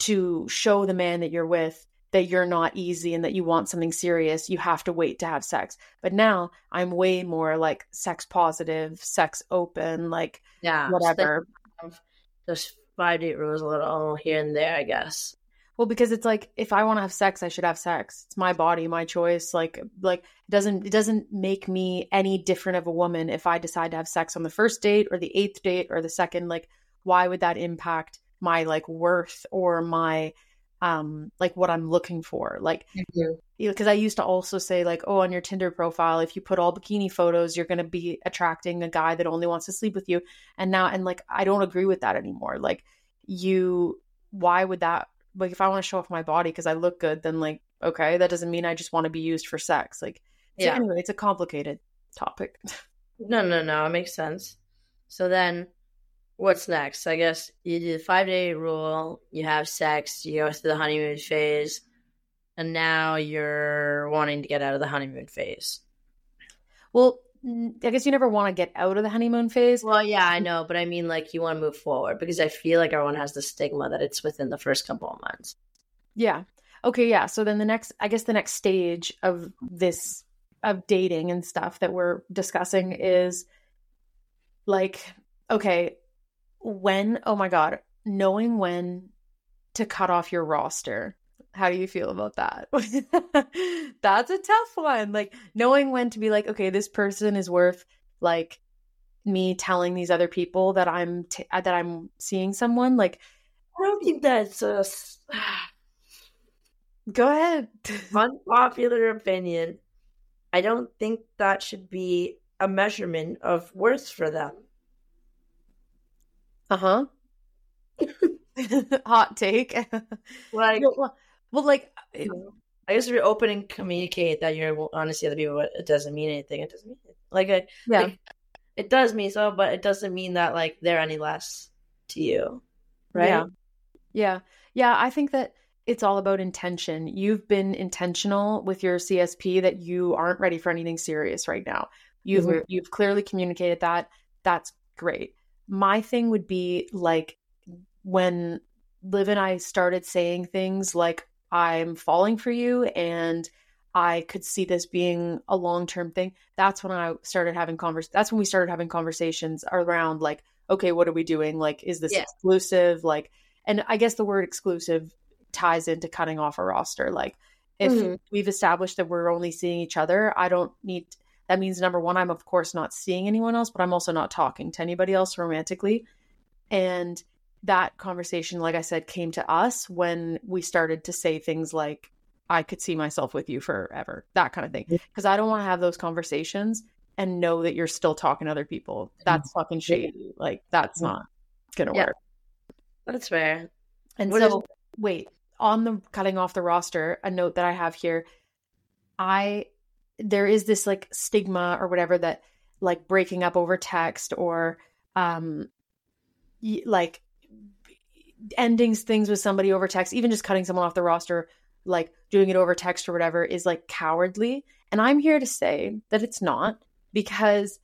to show the man that you're with that you're not easy and that you want something serious, you have to wait to have sex. But now I'm way more like sex positive, sex open, like yeah, whatever. Just five date rules a little here and there, I guess. Well, because it's like if I want to have sex, I should have sex. It's my body, my choice. Like like it doesn't it doesn't make me any different of a woman if I decide to have sex on the first date or the eighth date or the second. Like, why would that impact my like worth or my um like what I'm looking for. Like because I used to also say like, oh, on your Tinder profile, if you put all bikini photos, you're gonna be attracting a guy that only wants to sleep with you. And now and like I don't agree with that anymore. Like you why would that like if I want to show off my body because I look good, then like okay, that doesn't mean I just want to be used for sex. Like so yeah. anyway, it's a complicated topic. [laughs] no, no, no, it makes sense. So then what's next? I guess you do the five day rule, you have sex, you go through the honeymoon phase, and now you're wanting to get out of the honeymoon phase. Well, I guess you never want to get out of the honeymoon phase. Well, yeah, I know, but I mean, like, you want to move forward because I feel like everyone has the stigma that it's within the first couple of months. Yeah. Okay. Yeah. So then the next, I guess, the next stage of this of dating and stuff that we're discussing is like, okay, when oh my god knowing when to cut off your roster how do you feel about that [laughs] that's a tough one like knowing when to be like okay this person is worth like me telling these other people that i'm t- uh, that i'm seeing someone like i don't think that's a go ahead [sighs] unpopular opinion i don't think that should be a measurement of worth for them uh huh. [laughs] [laughs] Hot take. like, well, well, like, I guess if you're open and communicate that you're honest to other people, it doesn't mean anything. It doesn't mean anything. like, it, yeah, like, it does mean so, but it doesn't mean that like they're any less to you, right? Yeah, yeah, yeah. I think that it's all about intention. You've been intentional with your CSP that you aren't ready for anything serious right now. You've mm-hmm. you've clearly communicated that. That's great my thing would be like when Liv and I started saying things like, I'm falling for you and I could see this being a long term thing. That's when I started having convers that's when we started having conversations around like, okay, what are we doing? Like, is this yeah. exclusive? Like and I guess the word exclusive ties into cutting off a roster. Like if mm-hmm. we've established that we're only seeing each other, I don't need that means number one, I'm of course not seeing anyone else, but I'm also not talking to anybody else romantically. And that conversation, like I said, came to us when we started to say things like, I could see myself with you forever, that kind of thing. Because I don't want to have those conversations and know that you're still talking to other people. That's fucking shady. Like, that's not going to yeah. work. That's fair. And what so, is- wait, on the cutting off the roster, a note that I have here I there is this like stigma or whatever that like breaking up over text or um like ending things with somebody over text even just cutting someone off the roster like doing it over text or whatever is like cowardly. And i'm here to say that it's not because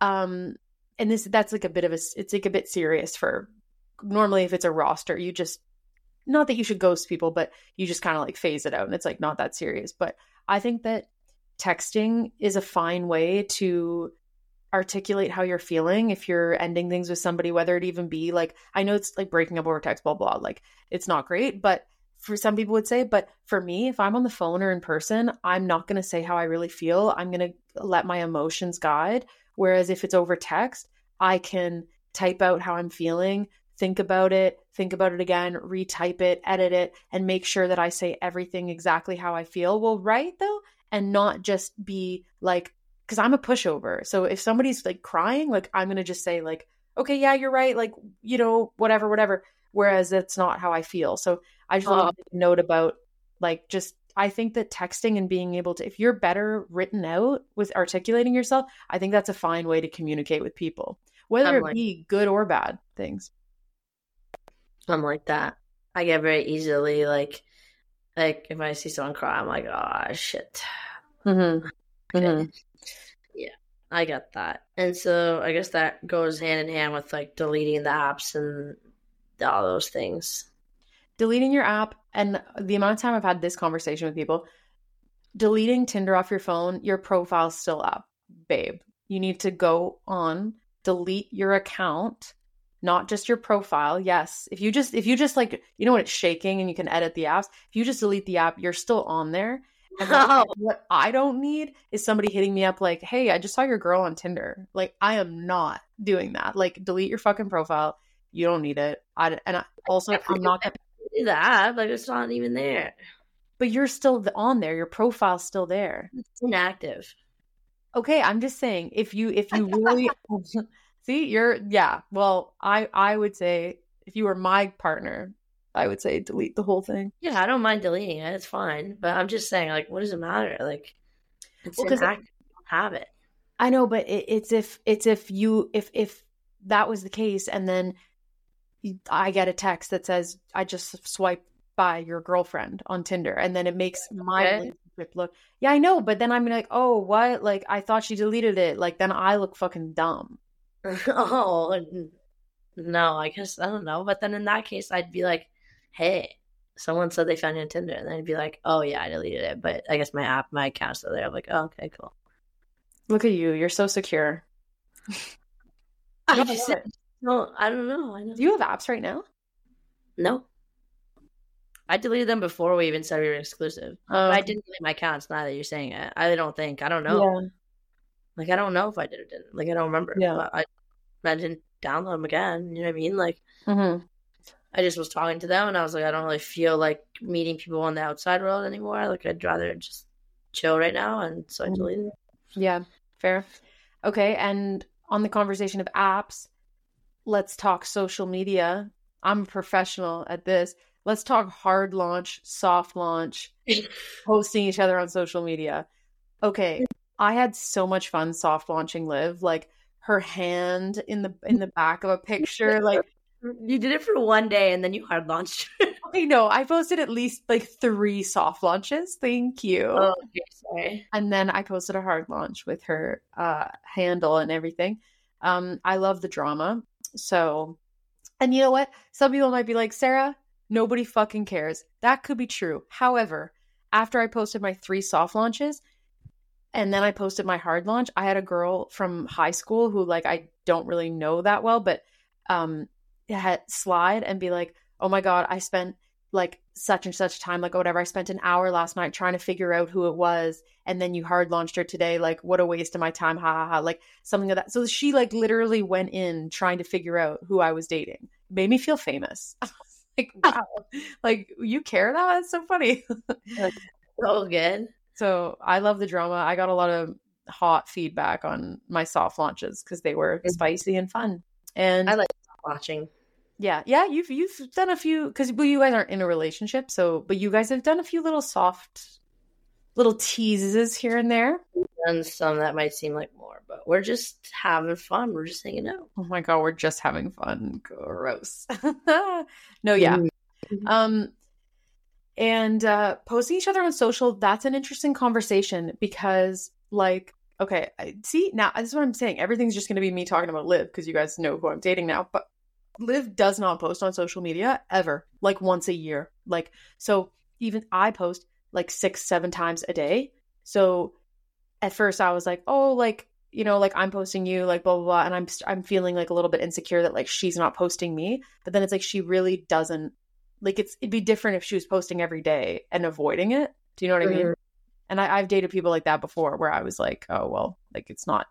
um and this that's like a bit of a it's like a bit serious for normally if it's a roster you just not that you should ghost people but you just kind of like phase it out and it's like not that serious. But i think that texting is a fine way to articulate how you're feeling if you're ending things with somebody whether it even be like i know it's like breaking up over text blah blah like it's not great but for some people would say but for me if i'm on the phone or in person i'm not going to say how i really feel. I'm going to let my emotions guide. Whereas if it's over text i can type out how i'm feeling think about it think about it again retype it edit it and make sure that i say everything exactly how i feel. Well right though and not just be like because I'm a pushover. So if somebody's like crying, like I'm gonna just say like, okay, yeah, you're right, like you know, whatever, whatever. Whereas that's not how I feel. So I just want to note about like just I think that texting and being able to, if you're better written out with articulating yourself, I think that's a fine way to communicate with people, whether I'm it like, be good or bad things. I'm like that. I get very easily like, like if I see someone cry, I'm like, oh shit. Mm-hmm. Okay. Mm-hmm. I get that. And so I guess that goes hand in hand with like deleting the apps and all those things. Deleting your app and the amount of time I've had this conversation with people, deleting Tinder off your phone, your profile's still up, babe. You need to go on, delete your account, not just your profile. Yes, if you just if you just like you know when it's shaking and you can edit the apps, if you just delete the app, you're still on there [laughs] Oh. what I don't need is somebody hitting me up like, "Hey, I just saw your girl on Tinder." Like, I am not doing that. Like, delete your fucking profile. You don't need it. I and I, also I'm not gonna do that. Like, it's not even there. But you're still on there. Your profile's still there. It's inactive. Okay, I'm just saying if you if you really [laughs] see you're yeah. Well, I I would say if you were my partner, I would say delete the whole thing. Yeah, I don't mind deleting it. It's fine. But I'm just saying, like, what does it matter? Like, it's well, inactive. have it. I know, but it, it's if it's if you if if that was the case, and then I get a text that says I just swipe by your girlfriend on Tinder, and then it makes my okay. relationship look. Yeah, I know, but then I'm like, oh, what? Like, I thought she deleted it. Like, then I look fucking dumb. [laughs] oh no, I guess I don't know. But then in that case, I'd be like, hey, someone said they found you on Tinder, and then I'd be like, oh yeah, I deleted it, but I guess my app, my account's still there. I'm like, oh, okay, cool. Look at you, you're so secure. I just, no, I don't know. I don't Do you have apps right now? No. I deleted them before we even said we were exclusive. Oh, okay. I didn't delete my accounts. Now that you're saying it, I don't think. I don't know. Yeah. Like I don't know if I did or didn't. Like I don't remember. Yeah. I, I didn't download them again. You know what I mean? Like. Mm-hmm. I just was talking to them, and I was like, I don't really feel like meeting people on the outside world anymore. Like, I'd rather just chill right now, and so I deleted it. Yeah, fair. Okay, and on the conversation of apps, let's talk social media. I'm a professional at this. Let's talk hard launch, soft launch, [laughs] hosting each other on social media. Okay, I had so much fun soft launching Liv. Like her hand in the in the back of a picture, like you did it for one day and then you hard launched. [laughs] I know. I posted at least like three soft launches. Thank you. Oh, okay, sorry. And then I posted a hard launch with her uh, handle and everything. Um, I love the drama. So, and you know what? Some people might be like, Sarah, nobody fucking cares. That could be true. However, after I posted my three soft launches, and then I posted my hard launch, I had a girl from high school who like I don't really know that well, but um slide and be like, oh my God, I spent like such and such time, like whatever. I spent an hour last night trying to figure out who it was. And then you hard launched her today. Like, what a waste of my time. Ha ha ha. Like something like that. So she like literally went in trying to figure out who I was dating. Made me feel famous. [laughs] like, [laughs] wow. like you care that? That's so funny. [laughs] so good. So I love the drama. I got a lot of hot feedback on my soft launches because they were mm-hmm. spicy and fun. And I like watching. Yeah, yeah, you've you've done a few because well, you guys aren't in a relationship, so but you guys have done a few little soft, little teases here and there. And some that might seem like more, but we're just having fun. We're just hanging out. Oh my god, we're just having fun. Gross. [laughs] no, yeah. Mm-hmm. Um, and uh, posting each other on social that's an interesting conversation because like okay, I, see now this is what I'm saying. Everything's just going to be me talking about Liv because you guys know who I'm dating now. But Liv does not post on social media ever, like once a year. Like so, even I post like six, seven times a day. So at first I was like, oh, like you know, like I'm posting you, like blah blah blah, and I'm I'm feeling like a little bit insecure that like she's not posting me. But then it's like she really doesn't. Like it's it'd be different if she was posting every day and avoiding it. Do you know what mm-hmm. I mean? And I, I've dated people like that before, where I was like, oh well, like it's not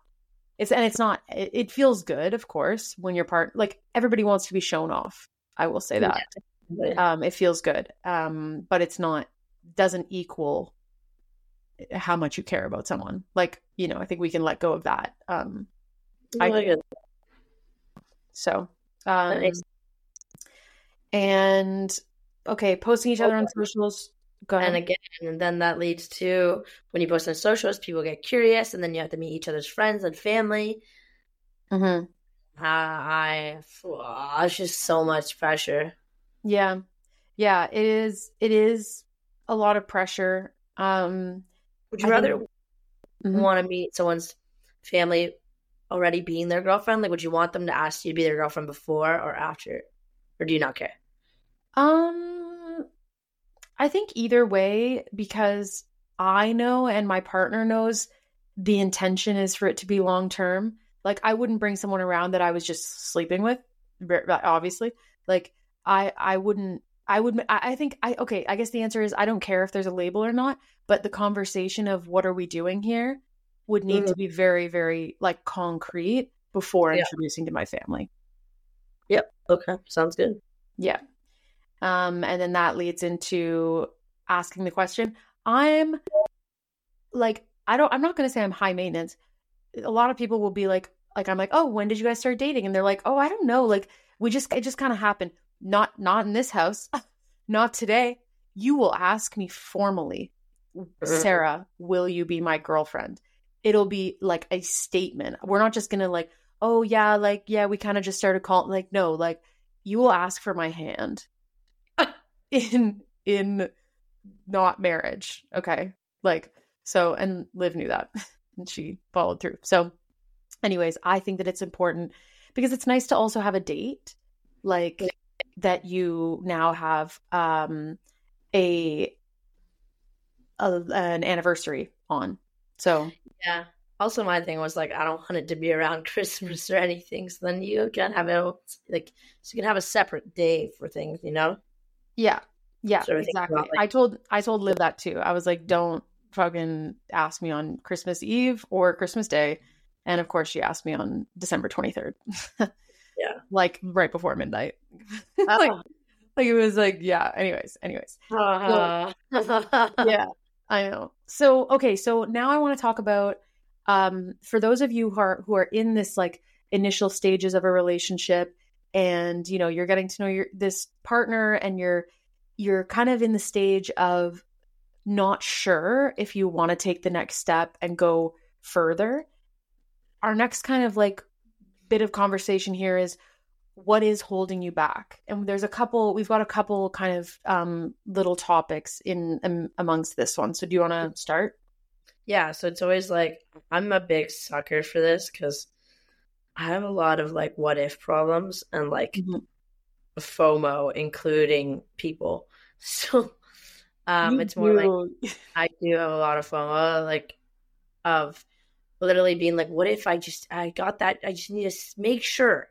it's and it's not it, it, feels good of course when you're part like everybody wants to be shown off i will say that. Yeah. um it feels good um but it's not doesn't equal how much you care about someone. Like you know i think we can let go of that um i so um and okay posting each other on socials Go ahead. And again, and then that leads to when you post on socials, people get curious, and then you have to meet each other's friends and family. Mm-hmm. Uh, I, oh, it's just so much pressure. Yeah, yeah, it is. It is a lot of pressure. Um, Would you I rather think... mm-hmm. want to meet someone's family already being their girlfriend? Like, would you want them to ask you to be their girlfriend before or after, or do you not care? Um I think either way, because I know and my partner knows the intention is for it to be long term. Like I wouldn't bring someone around that I was just sleeping with, obviously. Like I I wouldn't I would I think I okay, I guess the answer is I don't care if there's a label or not, but the conversation of what are we doing here would need mm. to be very very like concrete before yeah. introducing to my family. Yep. Okay. Sounds good. Yeah. Um, and then that leads into asking the question. I'm like, I don't, I'm not going to say I'm high maintenance. A lot of people will be like, like, I'm like, oh, when did you guys start dating? And they're like, oh, I don't know. Like, we just, it just kind of happened. Not, not in this house. [laughs] not today. You will ask me formally, Sarah, will you be my girlfriend? It'll be like a statement. We're not just going to like, oh, yeah, like, yeah, we kind of just started calling. Like, no, like, you will ask for my hand in in not marriage. Okay. Like so and Liv knew that [laughs] and she followed through. So anyways, I think that it's important because it's nice to also have a date like that you now have um a, a an anniversary on. So yeah. Also, my thing was like I don't want it to be around [laughs] Christmas or anything. So then you can have it like so you can have a separate day for things, you know. Yeah. Yeah, sort of exactly. About, like, I told I told Liv that too. I was like, don't fucking ask me on Christmas Eve or Christmas Day. And of course she asked me on December 23rd. yeah. [laughs] Like right before midnight. [laughs] like, oh. like, it was like, yeah. Anyways, anyways. Uh-huh. So, [laughs] yeah, I know. So okay, so now I want to talk about um for those of you who are who are in this like initial stages of a relationship and you know you're getting to know your this partner and you're you're kind of in the stage of not sure if you want to take the next step and go further. Our next kind of like bit of conversation here is what is holding you back? And there's a couple we've got a couple kind of um, little topics in um, amongst this one. So do you want to start? Yeah so it's always like i'm a big sucker for this because I have a lot of like what if problems and like mm-hmm. FOMO, including people. [laughs] So um, it's more like [laughs] I do have a lot of FOMO, like of literally being like, what if I just I got that? I just need to make sure,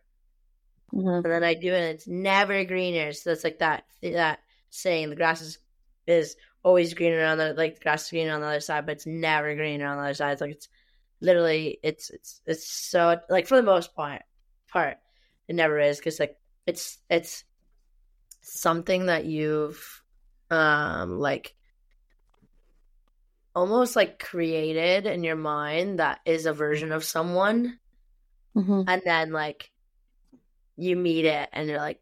mm-hmm. and then I do it. and It's never greener. So it's like that that saying, the grass is is always greener on the like the grass is greener on the other side, but it's never greener on the other side. It's like it's literally it's it's it's so like for the most part part it never is because like it's it's something that you've um like almost like created in your mind that is a version of someone mm-hmm. and then like you meet it and you're like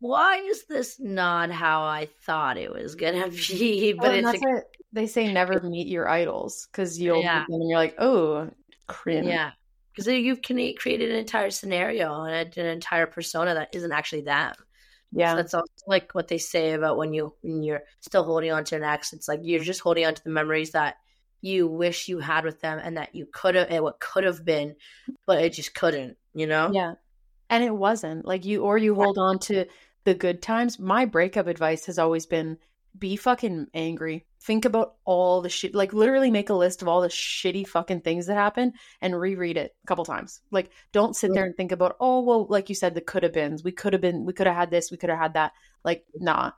why is this not how I thought it was gonna [laughs] be? But well, it's a, they say never meet your idols because you'll yeah. and you're like, oh, cringe. Yeah, because you've created an entire scenario and an entire persona that isn't actually them. Yeah, so that's also like what they say about when you when you're still holding on to an ex. It's like you're just holding on to the memories that you wish you had with them and that you could have and what could have been, but it just couldn't, you know? Yeah. And it wasn't. Like you or you hold on to the good times. My breakup advice has always been be fucking angry. Think about all the shit. Like literally make a list of all the shitty fucking things that happen and reread it a couple times. Like don't sit there and think about, oh well, like you said, the could have beens. We could have been. We could have had this. We could have had that. Like nah.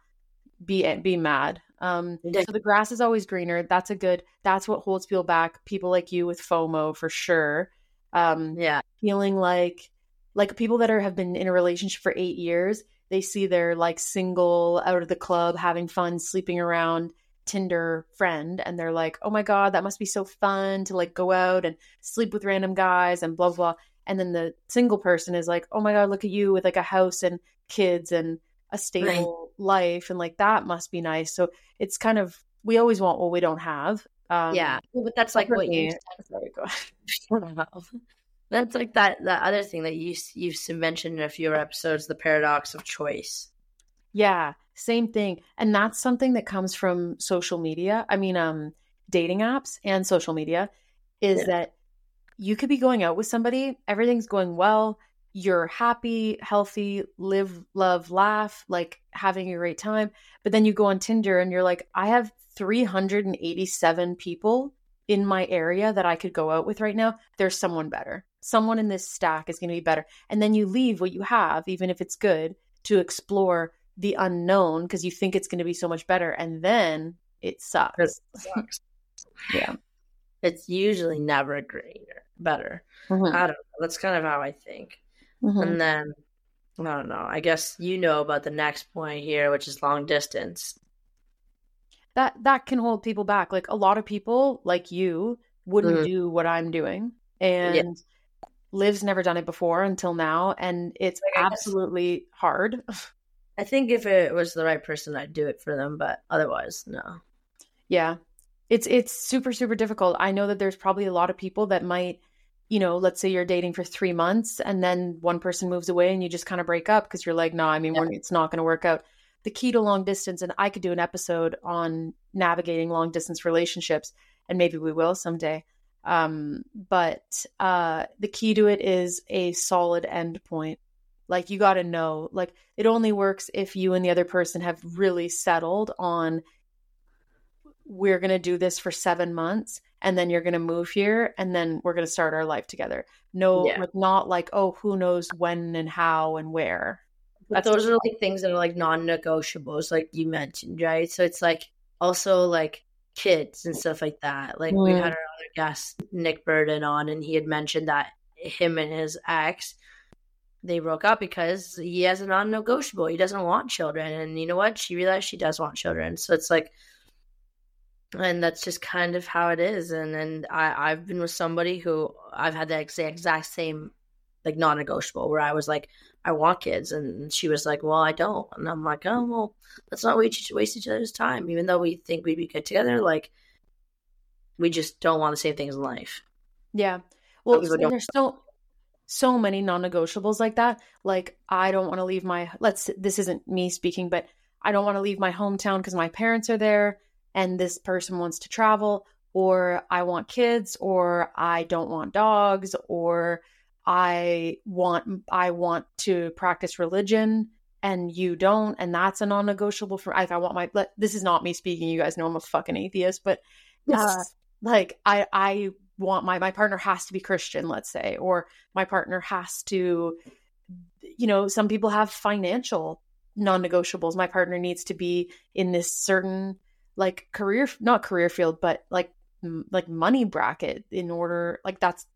Be be mad. Um, so the grass is always greener. That's a good. That's what holds people back. People like you with FOMO for sure. Um, yeah, feeling like like people that are have been in a relationship for eight years they see their like single out of the club having fun sleeping around tinder friend and they're like oh my god that must be so fun to like go out and sleep with random guys and blah blah and then the single person is like oh my god look at you with like a house and kids and a stable right. life and like that must be nice. So it's kind of we always want what we don't have um, yeah. But that's like what you [laughs] sorry, go ahead. [laughs] That's like that that other thing that you you've mentioned in a few episodes, the paradox of choice. Yeah, same thing, and that's something that comes from social media. I mean, um, dating apps and social media is yeah. that you could be going out with somebody, everything's going well, you're happy, healthy, live, love, laugh, like having a great time, but then you go on Tinder and you're like, I have 387 people in my area that I could go out with right now. There's someone better someone in this stack is going to be better. And then you leave what you have, even if it's good, to explore the unknown because you think it's going to be so much better. And then it sucks. It sucks. yeah. It's usually never greater, better. Mm-hmm. I don't know. That's kind of how I think. Mm-hmm. And then, I don't know. I guess you know about the next point here, which is long distance. That that can hold people back. Like a lot of people, like you, wouldn't mm-hmm. do what I'm doing, and yeah. Liv's never done it before until now, and it's like, absolutely hard. [laughs] I think if it was the right person, I'd do it for them, but otherwise, no. Yeah, it's it's super super difficult. I know that there's probably a lot of people that might, you know, let's say you're dating for three months, and then one person moves away, and you just kind of break up because you're like, no, I mean, yeah. it's not going to work out. The key to long distance, and I could do an episode on navigating long distance relationships, and maybe we will someday. Um, but uh, the key to it is a solid end point. Like you got to know, like it only works if you and the other person have really settled on we're going to do this for seven months and then you're going to move here and then we're going to start our life together. No, yeah. like not like, oh, who knows when and how and where. But those are like things that are like non negotiables, like you mentioned, right? So it's like also like kids and stuff like that. Like mm. we had our other guest Nick Burden on, and he had mentioned that him and his ex they broke up because he has a non-negotiable. He doesn't want children, and you know what? She realized she does want children. So it's like, and that's just kind of how it is. And and I I've been with somebody who I've had the exact exact same like non-negotiable where I was like, I want kids, and she was like, well, I don't, and I'm like, oh well, let's not waste waste each other's time, even though we think we'd be good together. Like, we just don't want the same things in life. Yeah. Well, there's so so many non-negotiables like that. Like, I don't want to leave my let's. This isn't me speaking, but I don't want to leave my hometown because my parents are there, and this person wants to travel, or I want kids, or I don't want dogs, or I want I want to practice religion and you don't and that's a non-negotiable for like I want my this is not me speaking you guys know I'm a fucking atheist but uh, like I I want my my partner has to be Christian let's say or my partner has to you know some people have financial non-negotiables. My partner needs to be in this certain like career not career field but like like money bracket in order like that's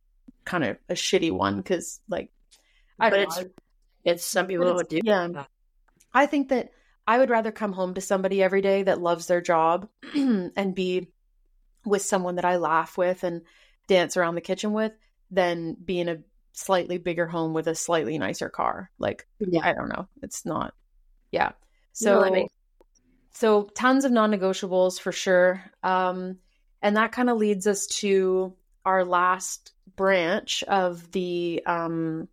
kind of a shitty one because like I but it's, it's some people would do. yeah. I think that i would rather come home to somebody every day that loves their job [clears throat] and be with someone that i laugh with and dance around the kitchen with than be in a slightly bigger home with a slightly nicer car. Like yeah. i don't know. It's not yeah. So I mean? so tons of non-negotiables for sure. Um and that kind of leads us to our last branch of the um,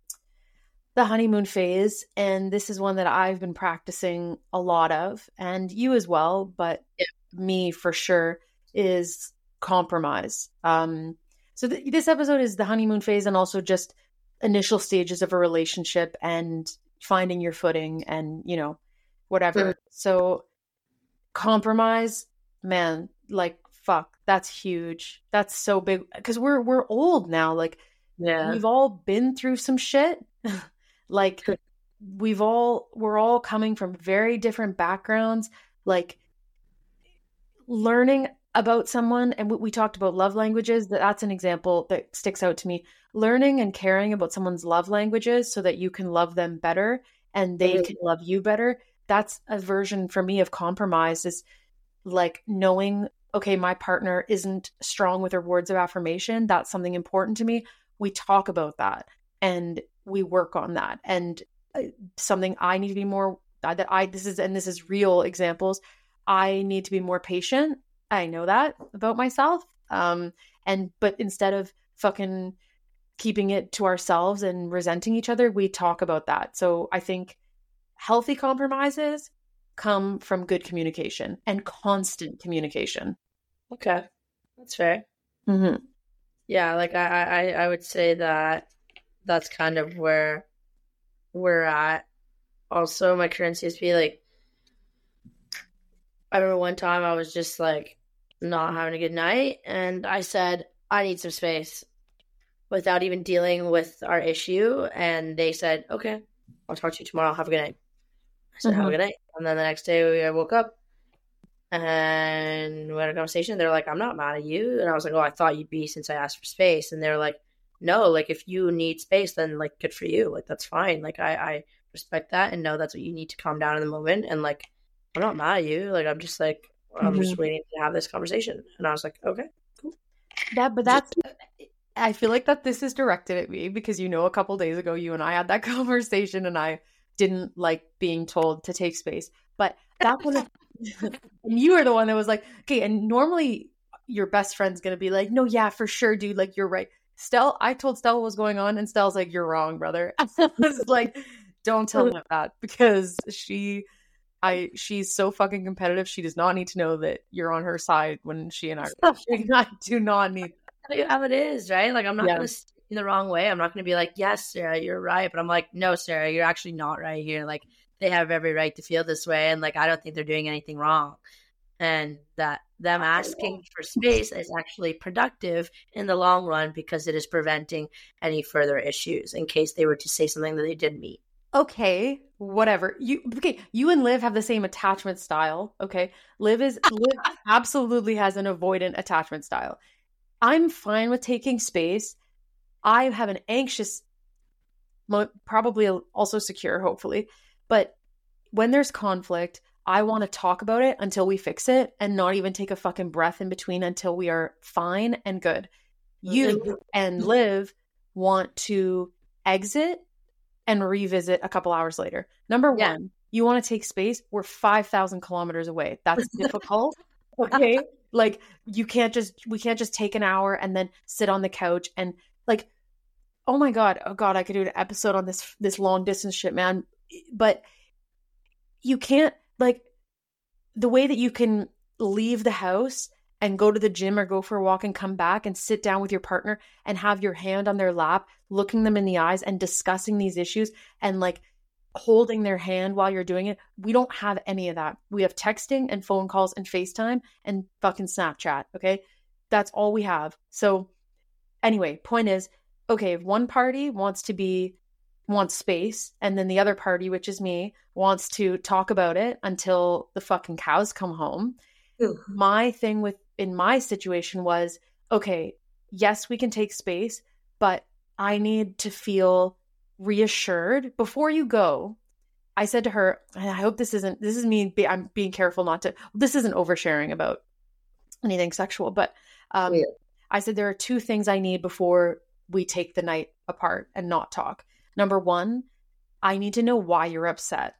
the honeymoon phase, and this is one that I've been practicing a lot of, and you as well, but yeah. me for sure is compromise. Um, so th- this episode is the honeymoon phase and also just initial stages of a relationship and finding your footing and you know whatever. Mm. So compromise, man, like fuck, that's huge. That's so big because we're we're old now. Like yeah, we've all been through some shit. [laughs] like we've all we're all coming from very different backgrounds. Like learning about someone and we, we talked about love languages that that's an example that sticks out to me learning and caring about someone's love languages so that you can love them better and they mm-hmm. can love you better that's a version for me of compromise is like knowing okay my partner isn't strong with her words of affirmation that's something important to me we talk about that and we work on that and uh, something i need to be more that i this is and this is real examples i need to be more patient I know that about myself. Um, and but instead of fucking keeping it to ourselves and resenting each other, we talk about that. So I think healthy compromises come from good communication and constant communication. Okay, that's fair. Mm-hmm. Yeah, like I, I, I would say that that's kind of where we're at. Also, my current CSP, like I remember one time I was just like not having a good night, and I said, I need some space without even dealing with our issue. And they said, Okay, I'll talk to you tomorrow. Have a good night. I said, mm-hmm. Have a mm-hmm. good night. And then the next day I woke up and we had a conversation. They're like, I'm not mad at you. And I was like, Oh, I thought you'd be since I asked for space. And they're like, No, like if you need space, then like good for you. Like that's fine. Like I, I respect that and know that's what you need to calm down in the moment. And like I'm not mad at you. Like I'm just like I'm mm-hmm. just waiting to have this conversation. And I was like, okay, cool. Yeah, but that's I feel like that this is directed at me because you know a couple days ago you and I had that [laughs] conversation and I didn't like being told to take space. But that one [laughs] [laughs] and you were the one that was like, okay, and normally your best friend's gonna be like, no, yeah, for sure, dude, like you're right. Stel, I told Stella what was going on, and Stella's like, "You're wrong, brother." [laughs] I was like, "Don't tell me that," because she I she's so fucking competitive. She does not need to know that you're on her side when she and I. I do not need. How it is, right? Like I'm not yeah. gonna in the wrong way. I'm not gonna be like, "Yes, Sarah, you're right," but I'm like, "No, Sarah, you're actually not right here." Like they have every right to feel this way, and like I don't think they're doing anything wrong, and that them asking for space is actually productive in the long run because it is preventing any further issues in case they were to say something that they didn't meet okay, whatever. You okay, you and Liv have the same attachment style, okay? Liv is [laughs] Liv absolutely has an avoidant attachment style. I'm fine with taking space. I have an anxious probably also secure hopefully, but when there's conflict, I want to talk about it until we fix it and not even take a fucking breath in between until we are fine and good. You and Liv want to exit and revisit a couple hours later. Number yeah. one, you want to take space. We're 5,000 kilometers away. That's [laughs] difficult. okay. Like you can't just, we can't just take an hour and then sit on the couch and like, oh my God, oh God, I could do an episode on this, this long distance shit, man. But you can't, like, the way that you can leave the house and go to the gym or go for a walk and come back and sit down with your partner and have your hand on their lap, looking them in the eyes and discussing these issues and like holding their hand while you're doing it. We don't have any of that. We have texting and phone calls and FaceTime and fucking Snapchat. Okay. That's all we have. So, anyway, point is okay, if one party wants to be wants space and then the other party which is me wants to talk about it until the fucking cows come home Ooh. my thing with in my situation was okay, yes, we can take space, but I need to feel reassured before you go. I said to her, and I hope this isn't, this is me, be, I'm being careful not to, this isn't oversharing about anything sexual, but um, yeah. I said, there are two things I need before we take the night apart and not talk. Number one, I need to know why you're upset.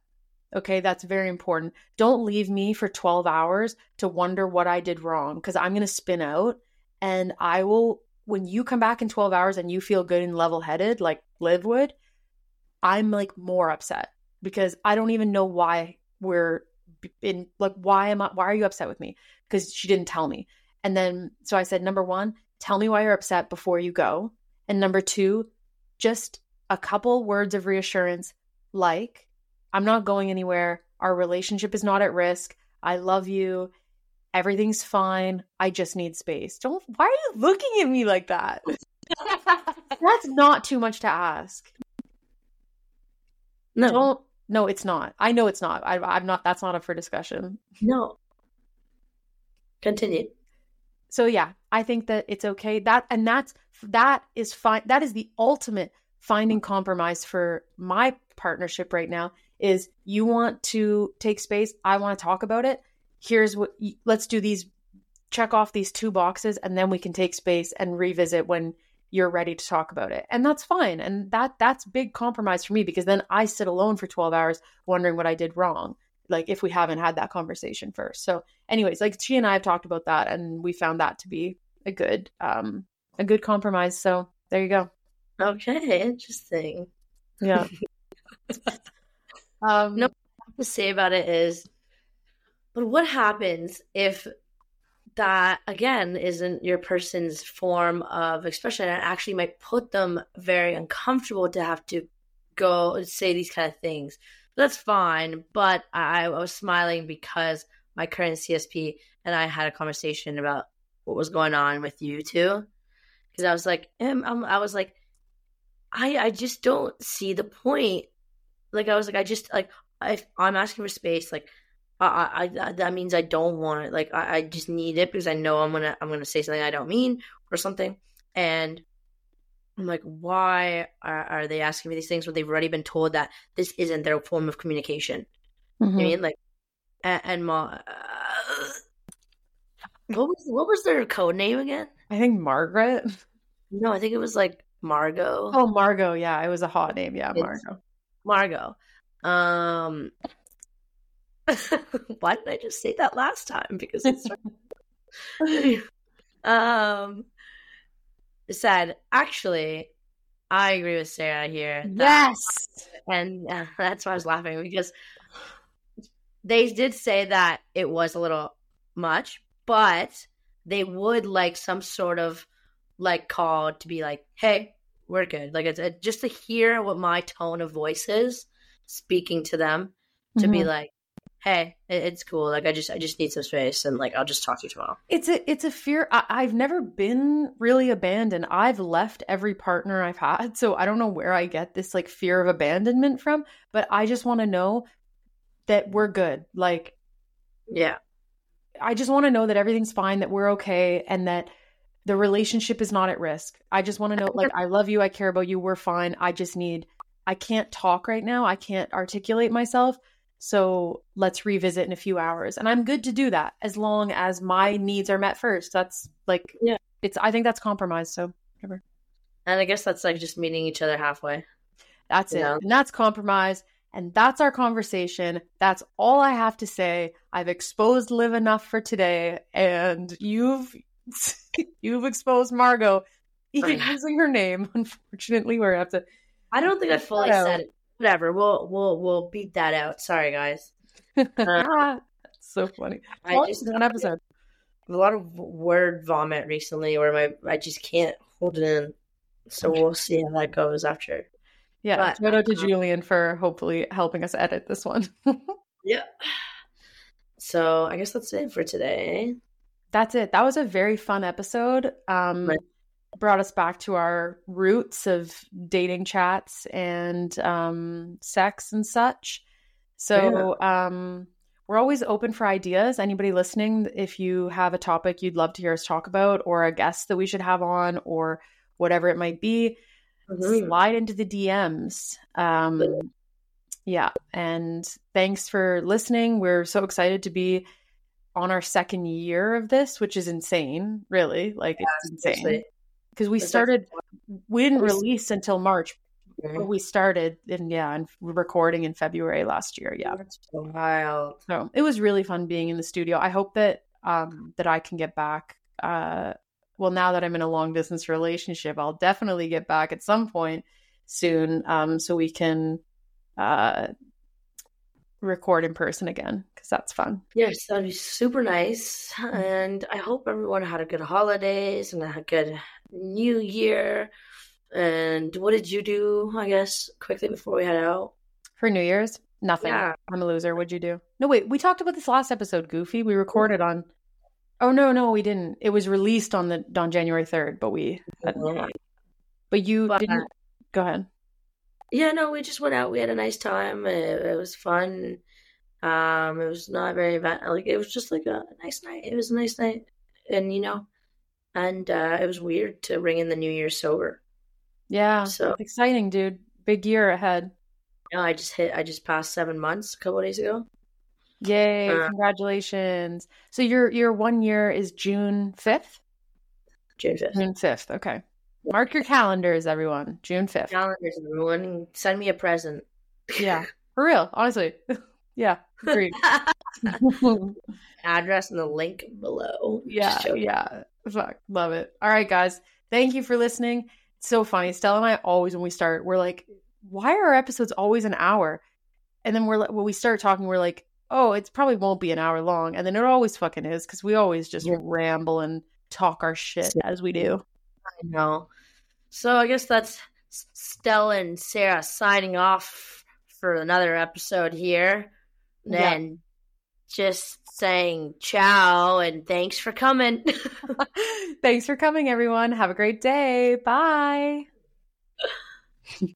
Okay, that's very important. Don't leave me for 12 hours to wonder what I did wrong because I'm going to spin out and I will, when you come back in 12 hours and you feel good and level headed, like Liv would, I'm like more upset because I don't even know why we're in, like, why am I, why are you upset with me? Because she didn't tell me. And then, so I said, number one, tell me why you're upset before you go. And number two, just a couple words of reassurance like, I'm not going anywhere. Our relationship is not at risk. I love you. Everything's fine. I just need space. Don't, why are you looking at me like that? [laughs] That's not too much to ask. No. Don't, no, it's not. I know it's not. I, I'm not, that's not up for discussion. No. Continue. So yeah, I think that it's okay. That and that's that is fine. That is the ultimate finding compromise for my partnership right now is you want to take space, I want to talk about it. Here's what let's do these check off these two boxes and then we can take space and revisit when you're ready to talk about it. And that's fine. And that that's big compromise for me because then I sit alone for 12 hours wondering what I did wrong. Like if we haven't had that conversation first. So anyways, like she and I have talked about that and we found that to be a good um a good compromise. So there you go. Okay, interesting. Yeah. [laughs] um no to say about it is but what happens if that again isn't your person's form of expression and actually might put them very uncomfortable to have to go and say these kind of things that's fine but I, I was smiling because my current csp and i had a conversation about what was going on with you too because i was like i was like i i just don't see the point like i was like i just like if i'm asking for space like I, I, that means I don't want it. Like I, I just need it because I know I'm gonna I'm gonna say something I don't mean or something. And I'm like, why are, are they asking me these things when they've already been told that this isn't their form of communication? Mm-hmm. I mean, like, and, and Ma, uh, what was what was their code name again? I think Margaret. No, I think it was like Margot. Oh, Margot. Yeah, it was a hot name. Yeah, Margot. Margot. Um, [laughs] Why did I just say that last time? Because it's [laughs] [laughs] um said actually I agree with Sarah here. Yes. And [laughs] uh, that's why I was laughing because they did say that it was a little much, but they would like some sort of like call to be like, "Hey, we're good." Like it's just to hear what my tone of voice is speaking to them to mm-hmm. be like, hey it's cool. Like i just i just need some space and like i'll just talk to you tomorrow. It's a it's a fear I, have never been really abandoned. I've left every partner i've had so i don't know where i get this like fear of abandonment from but i just want to know that we're good. Like yeah. I just want to know that everything's fine that we're okay and that the relationship is not at risk. I just want to know like i love you i care about you we're fine. I just need i can't talk right now i can't articulate myself so let's revisit in a few hours. And I'm good to do that as long as my needs are met first. That's like, yeah, it's, I think that's compromise. So whatever. And I guess that's like just meeting each other halfway. That's it. Know? And that's compromise. And that's our conversation. That's all I have to say. I've exposed Liv enough for today. And you've, [laughs] you've exposed Margot even using her name. [laughs] Unfortunately, we're have to. I don't think I fully said it whatever. We'll we'll we'll beat that out. Sorry, guys. Uh, [laughs] so funny. I just one episode. A lot of word vomit recently, where my I just can't hold it in. So we'll see how that goes after. Yeah, but, shout out to um, Julian for hopefully helping us edit this one. [laughs] yeah. So I guess that's it for today. That's it. That was a very fun episode. Um, right brought us back to our roots of dating chats and um, sex and such. So yeah. um, we're always open for ideas. Anybody listening, if you have a topic you'd love to hear us talk about, or a guest that we should have on, or whatever it might be, mm-hmm. slide into the DMs. Um, yeah. And thanks for listening. We're so excited to be on our second year of this, which is insane, really. Like, yeah, it's insane. Seriously because we started we didn't release until march but we started in yeah and recording in february last year yeah That's so wild so it was really fun being in the studio i hope that um that i can get back uh well now that i'm in a long distance relationship i'll definitely get back at some point soon um so we can uh record in person again because that's fun. Yes, that'd be super nice. And I hope everyone had a good holidays and a good new year. And what did you do, I guess, quickly before we head out? For New Year's? Nothing. Yeah. I'm a loser. What'd you do? No, wait, we talked about this last episode, Goofy. We recorded on Oh no, no, we didn't. It was released on the on January 3rd, but we had, But you but, didn't go ahead. Yeah, no, we just went out. We had a nice time. It, it was fun. Um, it was not very event like it was just like a nice night. It was a nice night, and you know, and uh, it was weird to ring in the new year sober. Yeah, so exciting, dude. Big year ahead. Yeah, I just hit. I just passed seven months a couple days ago. Yay! Uh, congratulations. So your your one year is June fifth. June fifth. June fifth. Okay. Mark your calendars, everyone. June fifth. Calendars, everyone. Send me a present. Yeah, for real. Honestly. [laughs] yeah. Agreed. [laughs] [laughs] Address in the link below. Yeah. Yeah. Fuck. Love it. All right, guys. Thank you for listening. It's so funny. Stella and I always, when we start, we're like, why are our episodes always an hour? And then we're like, when we start talking, we're like, oh, it probably won't be an hour long. And then it always fucking is because we always just yeah. ramble and talk our shit as we do. I know. So I guess that's Stella and Sarah signing off for another episode here. Then yeah. Just saying ciao and thanks for coming. [laughs] thanks for coming, everyone. Have a great day. Bye. [laughs]